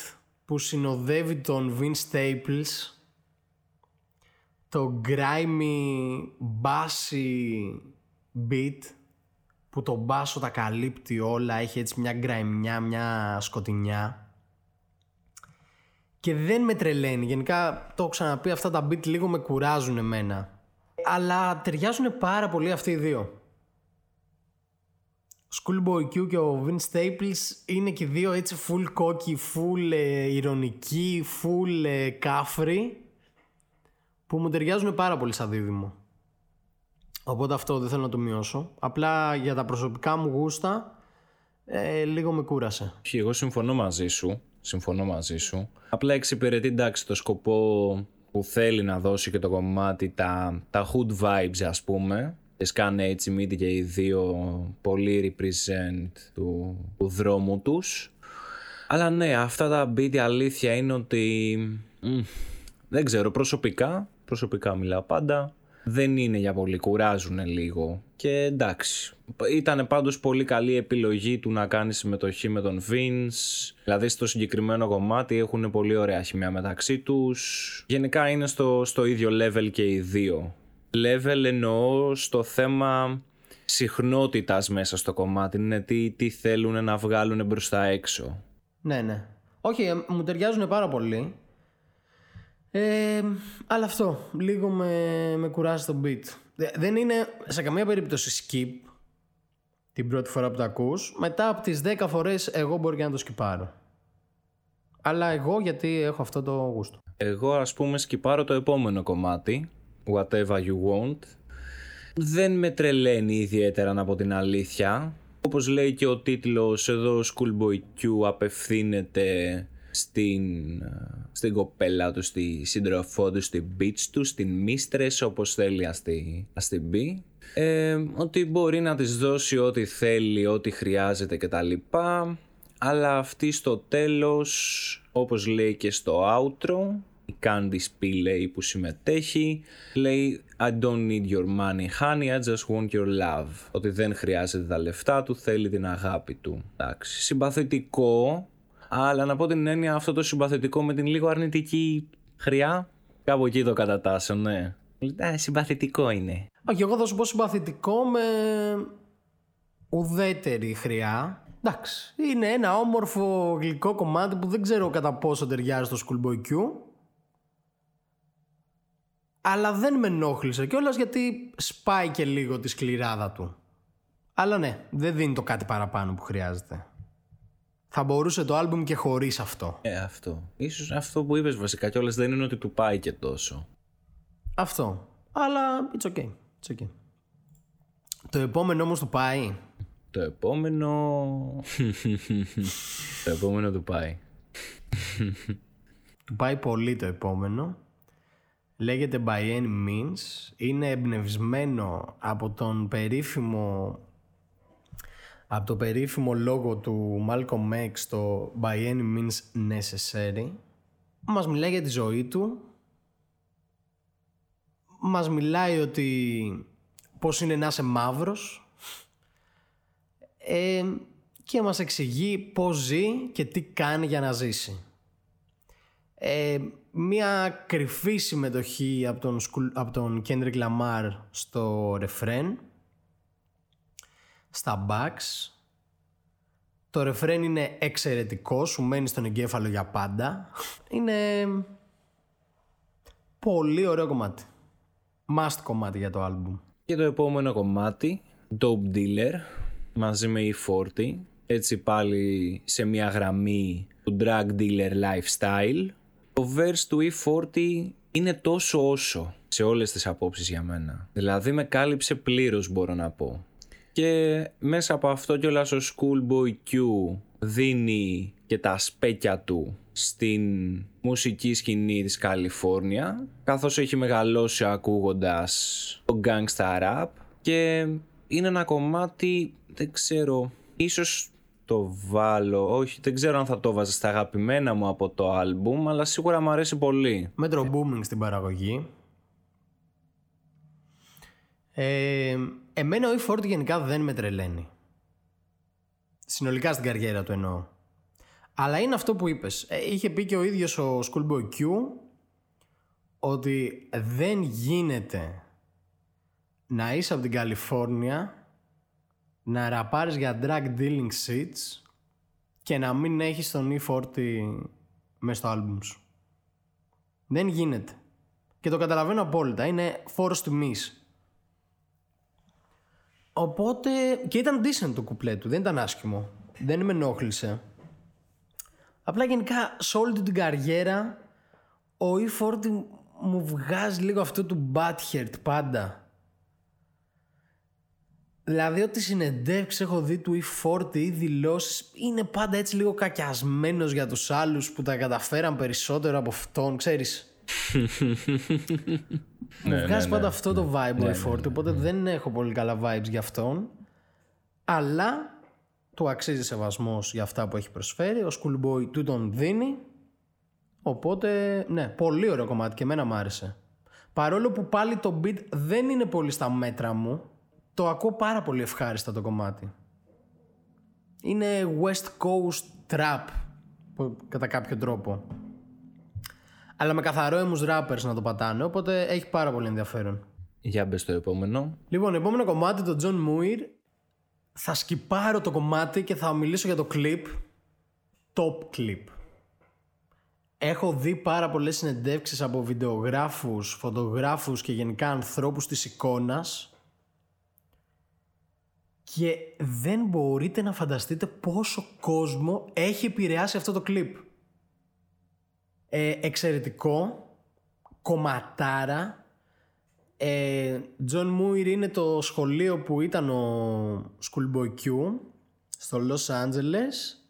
Speaker 1: που συνοδεύει τον Vince Staples το grimy bassy beat που το μπάσο τα καλύπτει όλα έχει έτσι μια γκραϊμιά, μια σκοτεινιά. Και δεν με τρελαίνει γενικά το έχω ξαναπεί αυτά τα beat λίγο με κουράζουν εμένα. Αλλά ταιριάζουν πάρα πολύ αυτοί οι δύο Schoolboy Q και ο Vince Staples είναι και δύο έτσι full cocky, full ε, ηρωνικοί, full ε, κάφροι που μου ταιριάζουν πάρα πολύ σαν δίδυμο. Οπότε αυτό δεν θέλω να το μειώσω. Απλά για τα προσωπικά μου γούστα ε, λίγο με κούρασε.
Speaker 2: Εγώ συμφωνώ μαζί σου. Συμφωνώ μαζί σου. Απλά εξυπηρετεί εντάξει το σκοπό που θέλει να δώσει και το κομμάτι τα, τα hood vibes ας πούμε σκάνε έτσι μύτη και οι δύο πολύ represent του, του δρόμου τους. Αλλά ναι, αυτά τα beat αλήθεια είναι ότι δεν ξέρω προσωπικά, προσωπικά μιλάω πάντα, δεν είναι για πολύ, κουράζουν λίγο και εντάξει. Ήταν πάντως πολύ καλή επιλογή του να κάνεις συμμετοχή με τον Vince, δηλαδή στο συγκεκριμένο κομμάτι έχουν πολύ ωραία χημία μεταξύ τους. Γενικά είναι στο, στο ίδιο level και οι δύο level εννοώ στο θέμα συχνότητας μέσα στο κομμάτι. Είναι τι, τι θέλουν να βγάλουν μπροστά έξω.
Speaker 1: Ναι, ναι. Όχι, ε, μου ταιριάζουν πάρα πολύ. Ε, αλλά αυτό, λίγο με, με κουράζει το beat. Δεν είναι σε καμία περίπτωση skip την πρώτη φορά που το ακούς. Μετά από τις 10 φορές εγώ μπορεί και να το σκυπάρω. Αλλά εγώ γιατί έχω αυτό το γούστο.
Speaker 2: Εγώ ας πούμε σκυπάρω το επόμενο κομμάτι whatever you want. Δεν με τρελαίνει ιδιαίτερα από την αλήθεια. Όπως λέει και ο τίτλος εδώ Schoolboy Q απευθύνεται στην, στην κοπέλα του, στη σύντροφό του, στην bitch του, στην mistress όπως θέλει ας, τη, ας την πει. Ε, ότι μπορεί να της δώσει ό,τι θέλει, ό,τι χρειάζεται κτλ. Αλλά αυτή στο τέλος, όπως λέει και στο outro, η Candice P λέει που συμμετέχει. Λέει I don't need your money honey I just want your love. Ότι δεν χρειάζεται τα λεφτά του θέλει την αγάπη του. Εντάξει συμπαθητικό αλλά να πω την έννοια αυτό το συμπαθητικό με την λίγο αρνητική χρειά κάπου εκεί το κατατάσσω ναι. Ε, συμπαθητικό είναι.
Speaker 1: Όχι εγώ θα σου πω συμπαθητικό με ουδέτερη χρειά. Εντάξει, είναι ένα όμορφο γλυκό κομμάτι που δεν ξέρω κατά πόσο ταιριάζει στο Schoolboy Q αλλά δεν με ενόχλησε κιόλας γιατί σπάει και λίγο τη σκληράδα του. Αλλά ναι, δεν δίνει το κάτι παραπάνω που χρειάζεται. Θα μπορούσε το άλμπουμ και χωρίς αυτό.
Speaker 2: Ε, αυτό. Ίσως αυτό που είπες βασικά κιόλας δεν είναι ότι του πάει και τόσο.
Speaker 1: Αυτό. Αλλά it's okay. It's okay. Το επόμενο όμως του πάει.
Speaker 2: Το επόμενο... το επόμενο του πάει.
Speaker 1: του πάει πολύ το επόμενο λέγεται By Any Means. Είναι εμπνευσμένο από τον περίφημο από το περίφημο λόγο του Malcolm X το By Any Means Necessary. Μας μιλάει για τη ζωή του. Μας μιλάει ότι πως είναι να είσαι μαύρος. Ε, και μας εξηγεί πως ζει και τι κάνει για να ζήσει. Ε, μια κρυφή συμμετοχή από τον, από τον Kendrick Lamar στο ρεφρέν στα backs το ρεφρέν είναι εξαιρετικό σου μένει στον εγκέφαλο για πάντα. Είναι πολύ ωραίο κομμάτι. Must κομμάτι για το album
Speaker 2: και το επόμενο κομμάτι Dope Dealer μαζί με E40. Έτσι πάλι σε μια γραμμή του drug dealer lifestyle το verse του E40 είναι τόσο όσο σε όλες τις απόψεις για μένα. Δηλαδή με κάλυψε πλήρως μπορώ να πω. Και μέσα από αυτό κιόλας ο Schoolboy Q δίνει και τα σπέκια του στην μουσική σκηνή της Καλιφόρνια καθώς έχει μεγαλώσει ακούγοντας το gangsta rap και είναι ένα κομμάτι δεν ξέρω ίσως το βάλω. Όχι, δεν ξέρω αν θα το βάζα στα αγαπημένα μου από το άλμπουμ, αλλά σίγουρα μου αρέσει πολύ.
Speaker 1: Μέτρο booming στην παραγωγή. Ε, εμένα ο E40 γενικά δεν με τρελαίνει. Συνολικά στην καριέρα του εννοώ. Αλλά είναι αυτό που είπες. Ε, είχε πει και ο ίδιος ο Schoolboy Q ότι δεν γίνεται να είσαι από την Καλιφόρνια να ραπάρεις για drug dealing seats και να μην έχεις τον E40 μέσα στο άλμπουμ σου. Δεν γίνεται. Και το καταλαβαίνω απόλυτα. Είναι φόρος τιμής. Οπότε... Και ήταν decent το κουπλέ του. Δεν ήταν άσχημο. Δεν με ενόχλησε. Απλά γενικά σε όλη την καριέρα ο E40 μου βγάζει λίγο αυτό του Butthurt πάντα. Δηλαδή ότι συνεντεύξεις έχω δει του E40 ή δηλώσεις είναι πάντα έτσι λίγο κακιασμένος για τους άλλους που τα καταφέραν περισσότερο από αυτόν, ξέρεις. Μου ναι, βγάζει ναι, πάντα ναι. αυτό το vibe ο E40, οπότε δεν έχω πολύ καλά vibes για αυτόν. Αλλά του αξίζει σεβασμός για αυτά που έχει προσφέρει. Ο Schoolboy του τον δίνει. Οπότε, ναι, πολύ ωραίο κομμάτι και εμένα μου άρεσε. Παρόλο που πάλι το beat δεν είναι πολύ στα μέτρα μου, το ακούω πάρα πολύ ευχάριστα το κομμάτι. Είναι West Coast Trap κατά κάποιο τρόπο. Αλλά με καθαρό έμους rappers να το πατάνε, οπότε έχει πάρα πολύ ενδιαφέρον.
Speaker 2: Για μπες το επόμενο.
Speaker 1: Λοιπόν, επόμενο κομμάτι, το John Muir. Θα σκυπάρω το κομμάτι και θα μιλήσω για το clip. Top clip. Έχω δει πάρα πολλές συνεντεύξεις από βιντεογράφους, φωτογράφους και γενικά ανθρώπους της εικόνας και δεν μπορείτε να φανταστείτε πόσο κόσμο έχει επηρεάσει αυτό το κλιπ. Ε, εξαιρετικό, κομματάρα. Ε, John Muir είναι το σχολείο που ήταν ο Schoolboy Q στο Los Angeles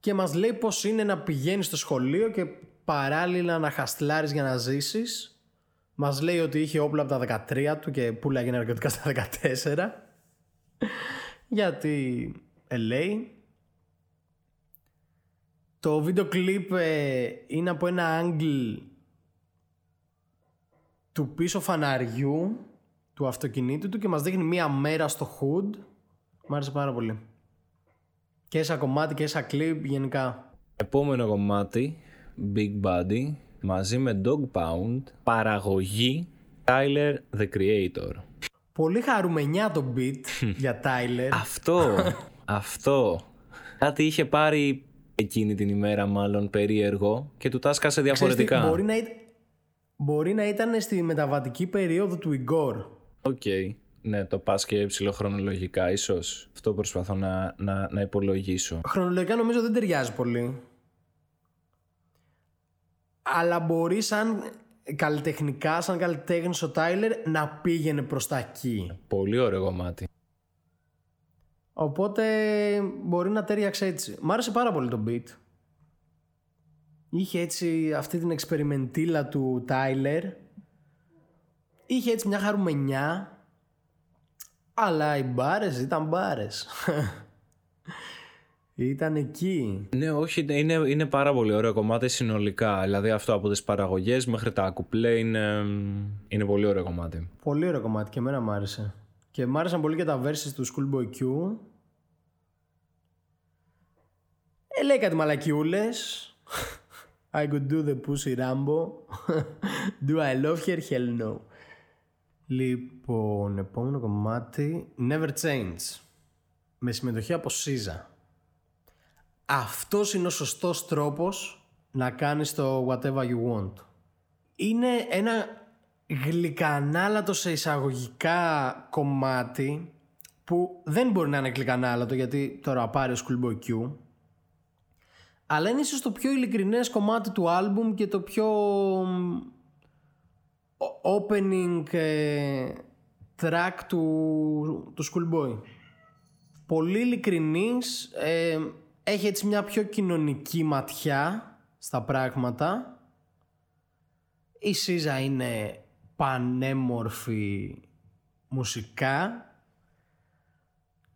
Speaker 1: και μας λέει πως είναι να πηγαίνεις στο σχολείο και παράλληλα να χαστλάρεις για να ζήσεις. Μας λέει ότι είχε όπλα από τα 13 του και πουλάγε ναρκωτικά στα 14 γιατί LA το βίντεο κλιπ ε, είναι από ένα angle του πίσω φαναριού του αυτοκινήτου του και μας δείχνει μία μέρα στο hood. Μ' άρεσε πάρα πολύ. Και σαν κομμάτι και σαν κλιπ γενικά.
Speaker 2: Επόμενο κομμάτι Big Buddy μαζί με Dog Pound παραγωγή Tyler The Creator
Speaker 1: Πολύ χαρουμενιά το beat για Tyler.
Speaker 2: Αυτό, αυτό. Κάτι είχε πάρει εκείνη την ημέρα μάλλον περίεργο και του τα 'σκασε διαφορετικά.
Speaker 1: μπορεί, να, μπορεί να ήταν στη μεταβατική περίοδο του Ιγκόρ.
Speaker 2: OK. Okay. Ναι, το πας και ψιλοχρονολογικά ίσως. Αυτό προσπαθώ να, να, να υπολογίσω.
Speaker 1: Χρονολογικά νομίζω δεν ταιριάζει πολύ. Αλλά μπορεί σαν καλλιτεχνικά, σαν καλλιτέχνη ο Τάιλερ, να πήγαινε προς τα εκεί.
Speaker 2: Πολύ ωραίο κομμάτι.
Speaker 1: Οπότε μπορεί να τέριαξε έτσι. Μ' άρεσε πάρα πολύ το beat. Είχε έτσι αυτή την εξπεριμεντήλα του Τάιλερ. Είχε έτσι μια χαρουμενιά. Αλλά οι μπάρες ήταν μπάρες. Ήταν εκεί.
Speaker 2: Ναι, όχι, είναι, είναι πάρα πολύ ωραίο κομμάτι συνολικά. Δηλαδή αυτό από τις παραγωγές μέχρι τα κουπλέ είναι, είναι πολύ ωραίο κομμάτι.
Speaker 1: Πολύ ωραίο κομμάτι και εμένα μου άρεσε. Και μου άρεσαν πολύ και τα verses του Schoolboy Q. Ε, λέει κάτι μαλακιούλες. I could do the pussy Rambo. do I love her? Hell no. Λοιπόν, επόμενο κομμάτι. Never Change. Με συμμετοχή από Σίζα. Αυτός είναι ο σωστός τρόπος να κάνεις το whatever you want. Είναι ένα γλυκανάλατο σε εισαγωγικά κομμάτι που δεν μπορεί να είναι γλυκανάλατο γιατί τώρα πάρει ο Schoolboy Q αλλά είναι ίσως το πιο ειλικρινές κομμάτι του άλμπουμ και το πιο opening ε, track του, του Schoolboy. Πολύ ειλικρινής, ε, έχει έτσι μια πιο κοινωνική ματιά στα πράγματα. Η Σίζα είναι πανέμορφη μουσικά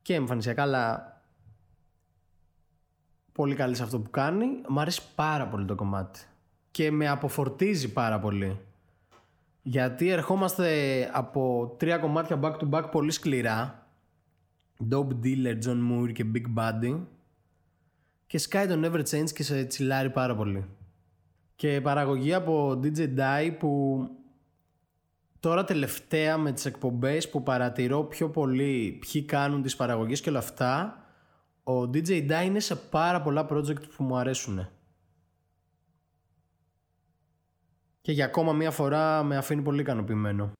Speaker 1: και εμφανισιακά, αλλά πολύ καλή σε αυτό που κάνει. Μ' αρέσει πάρα πολύ το κομμάτι. Και με αποφορτίζει πάρα πολύ. Γιατί ερχόμαστε από τρία κομμάτια back to back πολύ σκληρά. Dope Dealer, John Moore και Big Buddy. Και σκάει το Never Change και σε τσιλάρει πάρα πολύ. Και παραγωγή από DJ Die που τώρα τελευταία με τις εκπομπές που παρατηρώ πιο πολύ ποιοι κάνουν τις παραγωγές και όλα αυτά ο DJ Die είναι σε πάρα πολλά project που μου αρέσουν. Και για ακόμα μία φορά με αφήνει πολύ ικανοποιημένο.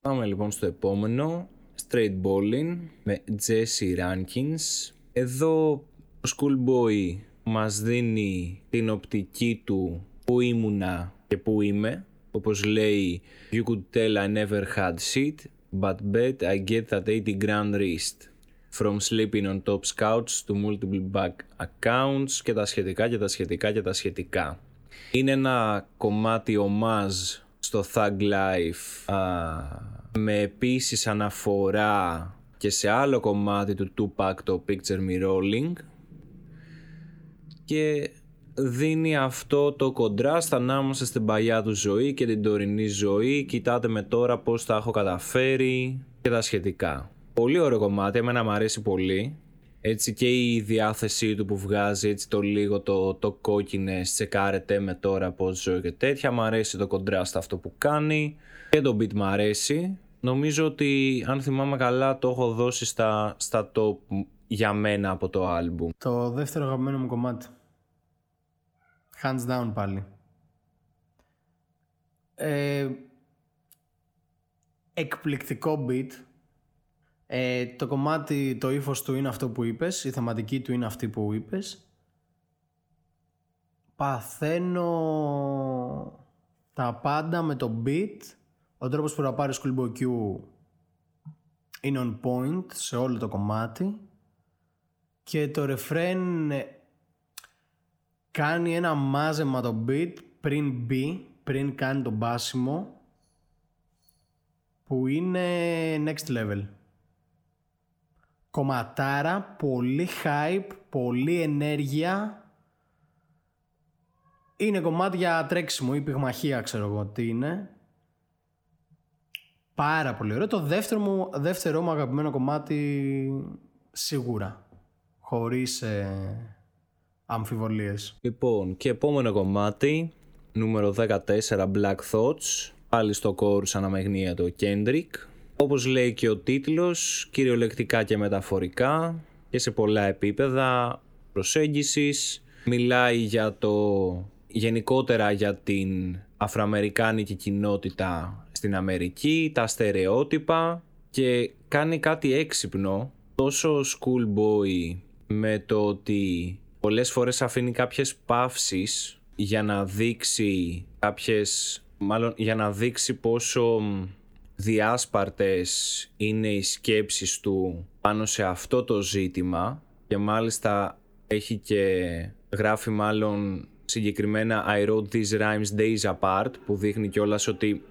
Speaker 2: Πάμε λοιπόν στο επόμενο. Straight Bowling με Jesse Rankins. Εδώ ο Schoolboy μας δίνει την οπτική του που ήμουνα και που είμαι. Όπως λέει You could tell I never had shit but bet I get that 80 grand wrist. From sleeping on top scouts to multiple bank accounts και τα σχετικά και τα σχετικά και τα σχετικά. Είναι ένα κομμάτι ομάζ στο Thug Life με επίσης αναφορά και σε άλλο κομμάτι του Tupac το Picture Me Rolling και δίνει αυτό το κοντράστ ανάμεσα στην παλιά του ζωή και την τωρινή ζωή κοιτάτε με τώρα πως τα έχω καταφέρει και τα σχετικά Πολύ ωραίο κομμάτι, εμένα μου αρέσει πολύ. Έτσι και η διάθεσή του που βγάζει, έτσι το λίγο το, το κόκκινες, τσεκάρετε με τώρα πώς ζω και τέτοια. Μ' αρέσει το κοντράστ αυτό που κάνει και το beat μ' αρέσει. Νομίζω ότι αν θυμάμαι καλά το έχω δώσει στα, στα top για μένα από το άλμπουμ.
Speaker 1: Το δεύτερο αγαπημένο μου κομμάτι. Hands down πάλι. Ε, εκπληκτικό beat ε, το κομμάτι, το ύφος του είναι αυτό που είπες, η θεματική του είναι αυτή που είπες. Παθαίνω τα πάντα με το beat. Ο τρόπος που ραπάρει Schoolboy Q είναι on point σε όλο το κομμάτι. Και το refrain ε, κάνει ένα μάζεμα το beat πριν μπει, πριν κάνει το μπάσιμο που είναι next level κομματάρα, πολύ hype, πολύ ενέργεια. Είναι κομμάτι για τρέξιμο ή πυγμαχία ξέρω εγώ τι είναι. Πάρα πολύ ωραίο. Το δεύτερο μου, δεύτερο μου αγαπημένο κομμάτι σίγουρα. Χωρίς ε, αμφιβολίες.
Speaker 2: Λοιπόν και επόμενο κομμάτι νούμερο 14 Black Thoughts. Πάλι στο chorus αναμεγνύεται το Kendrick όπως λέει και ο τίτλος, κυριολεκτικά και μεταφορικά και σε πολλά επίπεδα προσέγγισης. Μιλάει για το γενικότερα για την αφροαμερικάνικη κοινότητα στην Αμερική, τα στερεότυπα και κάνει κάτι έξυπνο τόσο schoolboy με το ότι πολλές φορές αφήνει κάποιες παύσεις για να δείξει κάποιες μάλλον για να δείξει πόσο διάσπαρτες είναι οι σκέψεις του πάνω σε αυτό το ζήτημα. Και μάλιστα έχει και γράφει μάλλον συγκεκριμένα I wrote these rhymes days apart που δείχνει κιόλας ότι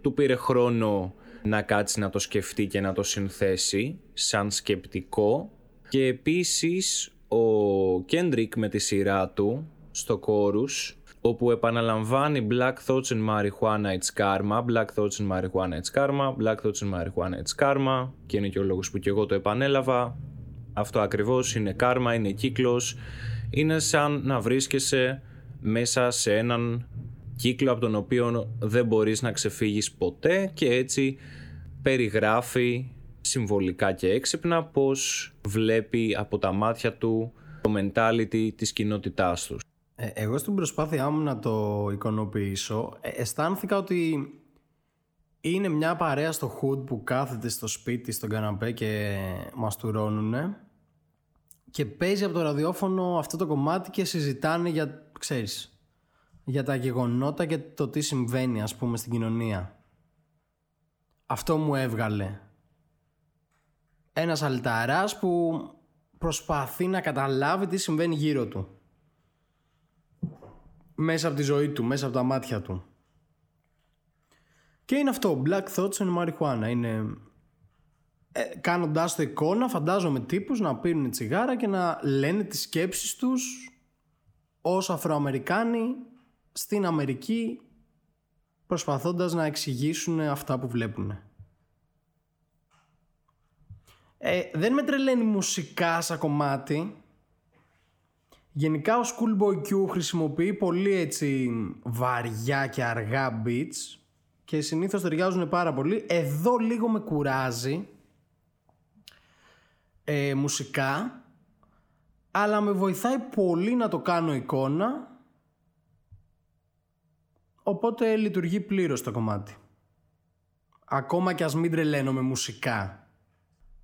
Speaker 2: του πήρε χρόνο να κάτσει να το σκεφτεί και να το συνθέσει σαν σκεπτικό. Και επίσης ο Kendrick με τη σειρά του στο κόρους όπου επαναλαμβάνει Black Thoughts and Marijuana It's Karma, Black Thoughts and Marijuana It's Karma, Black Thoughts and Marijuana It's Karma και είναι και ο λόγος που και εγώ το επανέλαβα. Αυτό ακριβώς είναι κάρμα, είναι κύκλος, είναι σαν να βρίσκεσαι μέσα σε έναν κύκλο από τον οποίο δεν μπορείς να ξεφύγεις ποτέ και έτσι περιγράφει συμβολικά και έξυπνα πως βλέπει από τα μάτια του το mentality της κοινότητάς τους.
Speaker 1: Ε, εγώ στην προσπάθειά μου να το εικονοποιήσω ε, αισθάνθηκα ότι είναι μια παρέα στο hood που κάθεται στο σπίτι στον καναπέ και μαστουρώνουνε και παίζει από το ραδιόφωνο αυτό το κομμάτι και συζητάνε για, ξέρεις, για τα γεγονότα και το τι συμβαίνει ας πούμε στην κοινωνία. Αυτό μου έβγαλε. Ένας αλταράς που προσπαθεί να καταλάβει τι συμβαίνει γύρω του. Μέσα από τη ζωή του, μέσα από τα μάτια του. Και είναι αυτό, Black Thoughts and Marijuana. Είναι ε, κάνοντάς το εικόνα φαντάζομαι τύπους να πίνουν τσιγάρα και να λένε τις σκέψεις τους ως Αφροαμερικάνοι στην Αμερική προσπαθώντας να εξηγήσουν αυτά που βλέπουν. Ε, δεν με τρελαίνει μουσικά σαν κομμάτι. Γενικά ο Schoolboy Q χρησιμοποιεί πολύ έτσι βαριά και αργά beats και συνήθως ταιριάζουν πάρα πολύ. Εδώ λίγο με κουράζει ε, μουσικά αλλά με βοηθάει πολύ να το κάνω εικόνα οπότε λειτουργεί πλήρως το κομμάτι. Ακόμα και ας μην τρελαίνομαι μουσικά.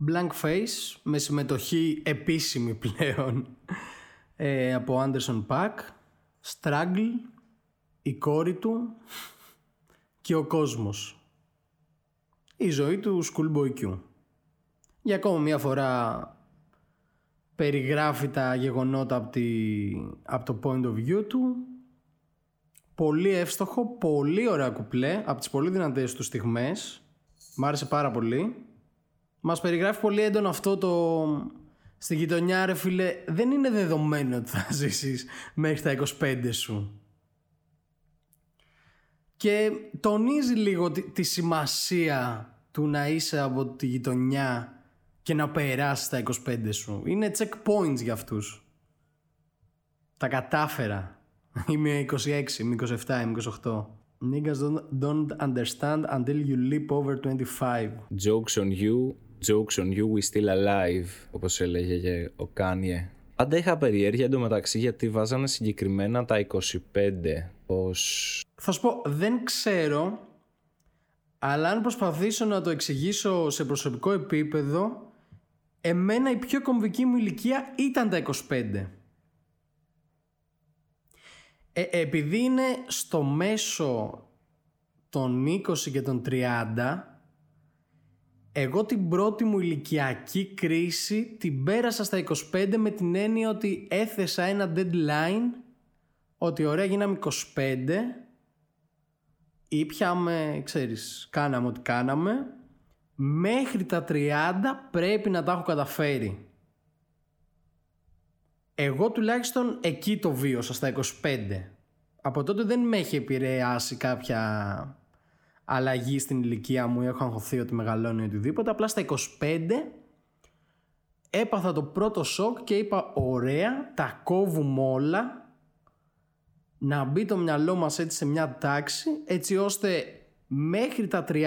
Speaker 1: Blank Face με συμμετοχή επίσημη πλέον ε, από Anderson Pack, Struggle, η κόρη του και ο κόσμος. Η ζωή του Schoolboy Q. Για ακόμα μια φορά περιγράφει τα γεγονότα από, από το point of view του. Πολύ εύστοχο, πολύ ωραία κουπλέ από τις πολύ δυνατές του στιγμές. Μ' άρεσε πάρα πολύ μας περιγράφει πολύ έντονο αυτό το στη γειτονιά ρε φίλε δεν είναι δεδομένο ότι θα ζήσεις μέχρι τα 25 σου και τονίζει λίγο τη, τη σημασία του να είσαι από τη γειτονιά και να περάσεις τα 25 σου. Είναι checkpoints για αυτούς. Τα κατάφερα. Είμαι 26, είμαι 27, είμαι 28. Niggas don't, don't understand until you leap over 25.
Speaker 2: Jokes on you, jokes on you, we still alive, όπως έλεγε ο Κάνιε. Πάντα είχα περιέργεια εντωμεταξύ γιατί βάζανε συγκεκριμένα τα 25 ως...
Speaker 1: Θα σου πω, δεν ξέρω, αλλά αν προσπαθήσω να το εξηγήσω σε προσωπικό επίπεδο, Εμένα η πιο κομβική μου ηλικία ήταν τα 25. Ε, επειδή είναι στο μέσο των 20 και των 30 εγώ την πρώτη μου ηλικιακή κρίση την πέρασα στα 25 με την έννοια ότι έθεσα ένα deadline ότι ωραία γίναμε 25 ήπιαμε, ξέρεις, κάναμε ό,τι κάναμε μέχρι τα 30 πρέπει να τα έχω καταφέρει. Εγώ τουλάχιστον εκεί το βίωσα στα 25. Από τότε δεν με έχει επηρεάσει κάποια αλλαγή στην ηλικία μου ή έχω αγχωθεί ότι μεγαλώνει οτιδήποτε. Απλά στα 25 έπαθα το πρώτο σοκ και είπα ωραία τα κόβουμε όλα να μπει το μυαλό μας έτσι σε μια τάξη έτσι ώστε μέχρι τα 30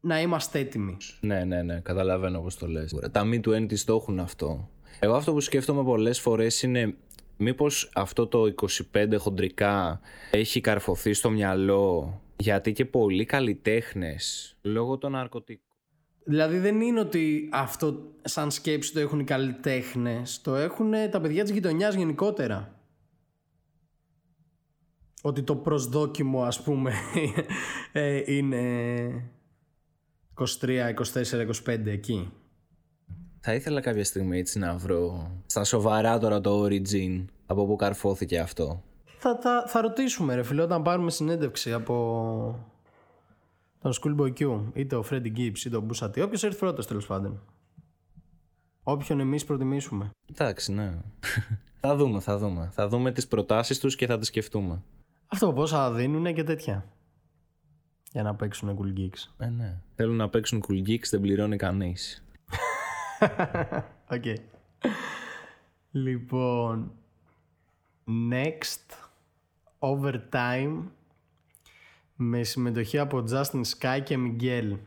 Speaker 1: να είμαστε έτοιμοι.
Speaker 2: Ναι, ναι, ναι, καταλαβαίνω πώς το λες. Τα μη του έντη το έχουν αυτό. Εγώ αυτό που σκέφτομαι πολλές φορές είναι μήπως αυτό το 25 χοντρικά έχει καρφωθεί στο μυαλό γιατί και πολλοί καλλιτέχνες λόγω των ναρκωτικών.
Speaker 1: Δηλαδή δεν είναι ότι αυτό σαν σκέψη το έχουν οι καλλιτέχνες, το έχουν τα παιδιά της γειτονιάς γενικότερα. Ότι το προσδόκιμο ας πούμε ε, είναι 23, 24, 25 εκεί.
Speaker 2: Θα ήθελα κάποια στιγμή έτσι να βρω στα σοβαρά τώρα το origin από που καρφώθηκε αυτό.
Speaker 1: Θα, θα, θα ρωτήσουμε ρε φίλε όταν πάρουμε συνέντευξη από τον Schoolboy Q είτε ο Freddy Gibbs είτε ο Μπουσατή. Όποιος έρθει πρώτος τέλος πάντων. Όποιον εμείς προτιμήσουμε.
Speaker 2: Εντάξει ναι. θα δούμε, θα δούμε. Θα δούμε τις προτάσεις τους και θα τις σκεφτούμε.
Speaker 1: Αυτό πόσα δίνουν και τέτοια για να παίξουν cool geeks.
Speaker 2: Ε, ναι. Θέλουν να παίξουν cool geeks, δεν πληρώνει κανείς.
Speaker 1: OK. Okay. Λοιπόν, Next Overtime με συμμετοχή από Justine Skye και Miguel.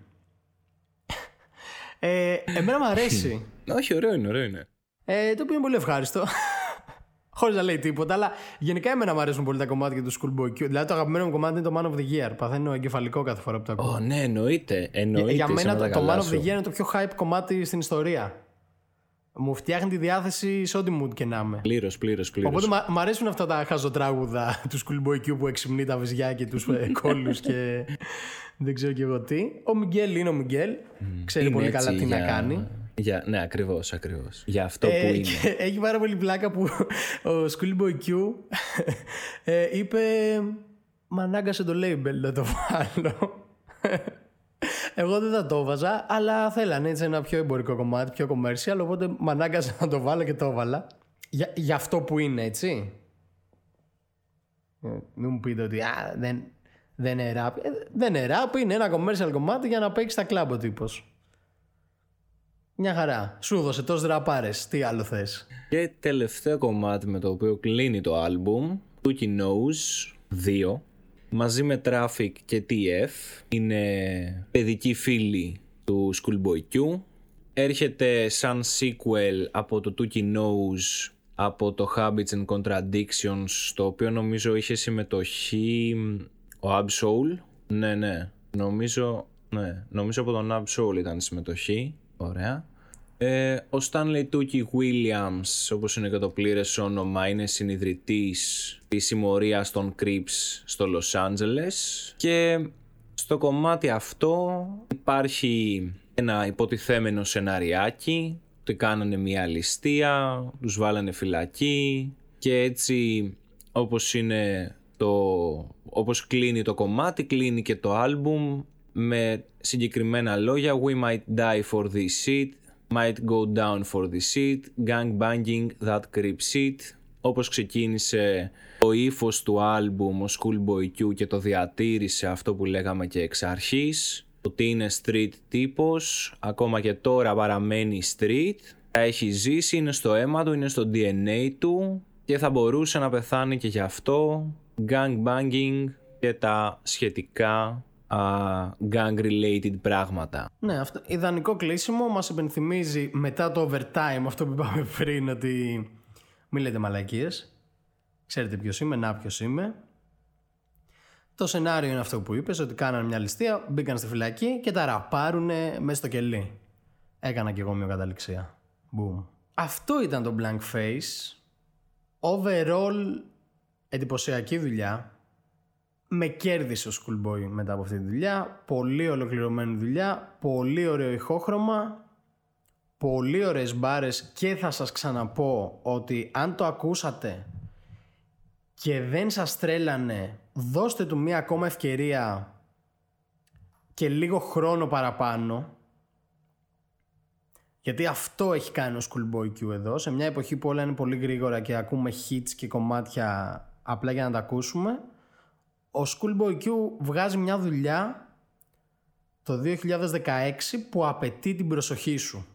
Speaker 1: Ε, εμένα μου αρέσει.
Speaker 2: Όχι, ωραίο είναι, ωραίο είναι.
Speaker 1: Ε, το οποίο είναι πολύ ευχάριστο. Χωρίς να λέει τίποτα, αλλά γενικά εμένα μου αρέσουν πολύ τα κομμάτια του Schoolboy Q. Δηλαδή το αγαπημένο μου κομμάτι είναι το Man of the Year. Παθαίνω εγκεφαλικό κάθε φορά που το ακούω.
Speaker 2: Ω, ναι, εννοείται. εννοείται
Speaker 1: Για
Speaker 2: σε
Speaker 1: μένα
Speaker 2: ένα
Speaker 1: το,
Speaker 2: τα
Speaker 1: το
Speaker 2: καλά
Speaker 1: Man of
Speaker 2: σου.
Speaker 1: the Year είναι το πιο hype κομμάτι στην ιστορία. Μου φτιάχνει τη διάθεση σε ό,τι mood και να είμαι.
Speaker 2: Πλήρως, πλήρως, πλήρως.
Speaker 1: Οπότε μα- μ' αρέσουν αυτά τα χαζοτράγουδα του Schoolboy Q που εξυμνεί τα βυζιά και τους κόλλους και δεν ξέρω και εγώ τι. Ο Μιγγέλ είναι ο Μιγγέλ. Ξέρει
Speaker 2: Είναι
Speaker 1: πολύ
Speaker 2: έτσι
Speaker 1: καλά τι να
Speaker 2: για-
Speaker 1: κάνει.
Speaker 2: Για... Ναι, ακριβώς, ακριβώς. Για αυτό
Speaker 1: Ε,
Speaker 2: που είναι.
Speaker 1: και έχει πάρα πολύ πλάκα που ο Schoolboy Q ε, είπε Μ' ανάγκασε το label να το βάλω. Εγώ δεν θα το βάζα, αλλά θέλανε έτσι ένα πιο εμπορικό κομμάτι, πιο commercial, οπότε μ' ανάγκασε να το βάλω και το έβαλα. Για, για αυτό που είναι, έτσι. Ε, Μην μου πείτε ότι α, δεν, δεν είναι rap. Ε, δεν είναι rap, είναι ένα commercial κομμάτι για να παίξεις στα κλαμπ ο τύπος. Μια χαρά. Σου έδωσε τόσες ραπάρες. Τι άλλο θες;
Speaker 2: Και τελευταίο κομμάτι με το οποίο κλείνει το άλμπουμ, Tuki Knows 2, μαζί με Traffic και TF, είναι παιδική φίλη του Schoolboy Q. Έρχεται σαν sequel από το Tuki Knows από το Habits and Contradictions, το οποίο νομίζω είχε συμμετοχή ο Absol. Ναι, ναι. Νομίζω, ναι. νομίζω από τον Absol ήταν η συμμετοχή. Ωραία. Ε, ο Stanley Tucci Williams, όπως είναι και το πλήρες όνομα, είναι συνειδητής της συμμορίας των Crips στο Los Angeles. Και στο κομμάτι αυτό υπάρχει ένα υποτιθέμενο σεναριάκι. Ότι κάνανε μια ληστεία, τους βάλανε φυλακή και έτσι όπως είναι το, όπως κλείνει το κομμάτι κλείνει και το άλμπουμ με συγκεκριμένα λόγια We might die for this shit Might go down for the shit, gang banging that creep shit. Όπως ξεκίνησε το ύφος του άλμπουμ ο Schoolboy Q και το διατήρησε αυτό που λέγαμε και εξ αρχής. Ότι είναι street τύπος, ακόμα και τώρα παραμένει street. Τα έχει ζήσει, είναι στο αίμα του, είναι στο DNA του και θα μπορούσε να πεθάνει και γι' αυτό. Gang banging και τα σχετικά gang related πράγματα.
Speaker 1: Ναι, αυτό, ιδανικό κλείσιμο μας υπενθυμίζει μετά το overtime αυτό που είπαμε πριν ότι μην λέτε μαλακίες. Ξέρετε ποιος είμαι, να ποιος είμαι. Το σενάριο είναι αυτό που είπες, ότι κάνανε μια ληστεία, μπήκαν στη φυλακή και τα ραπάρουνε μέσα στο κελί. Έκανα κι εγώ μια καταληξία. Boom. Αυτό ήταν το Blank Face. Overall, εντυπωσιακή δουλειά. Με κέρδισε ο Schoolboy μετά από αυτή τη δουλειά. Πολύ ολοκληρωμένη δουλειά. Πολύ ωραίο ηχόχρωμα. Πολύ ωραίες μπάρες και θα σας ξαναπώ ότι αν το ακούσατε και δεν σας τρέλανε δώστε του μία ακόμα ευκαιρία και λίγο χρόνο παραπάνω γιατί αυτό έχει κάνει ο Schoolboy Q εδώ σε μια εποχή που όλα είναι πολύ γρήγορα και ακούμε hits και κομμάτια απλά για να τα ακούσουμε ο Schoolboy Q βγάζει μια δουλειά το 2016 που απαιτεί την προσοχή σου.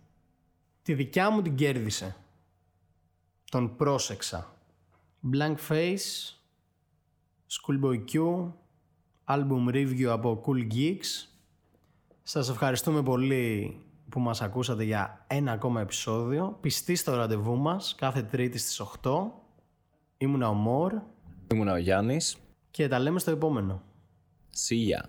Speaker 1: Τη δικιά μου την κέρδισε. Τον πρόσεξα. Blank Face, Schoolboy Q, Album Review από Cool Geeks. Σας ευχαριστούμε πολύ που μας ακούσατε για ένα ακόμα επεισόδιο. Πιστοί στο ραντεβού μας κάθε τρίτη στις 8. Ήμουνα ο Μόρ
Speaker 2: Ήμουνα ο Γιάννης.
Speaker 1: Και τα λέμε στο επόμενο.
Speaker 2: See ya.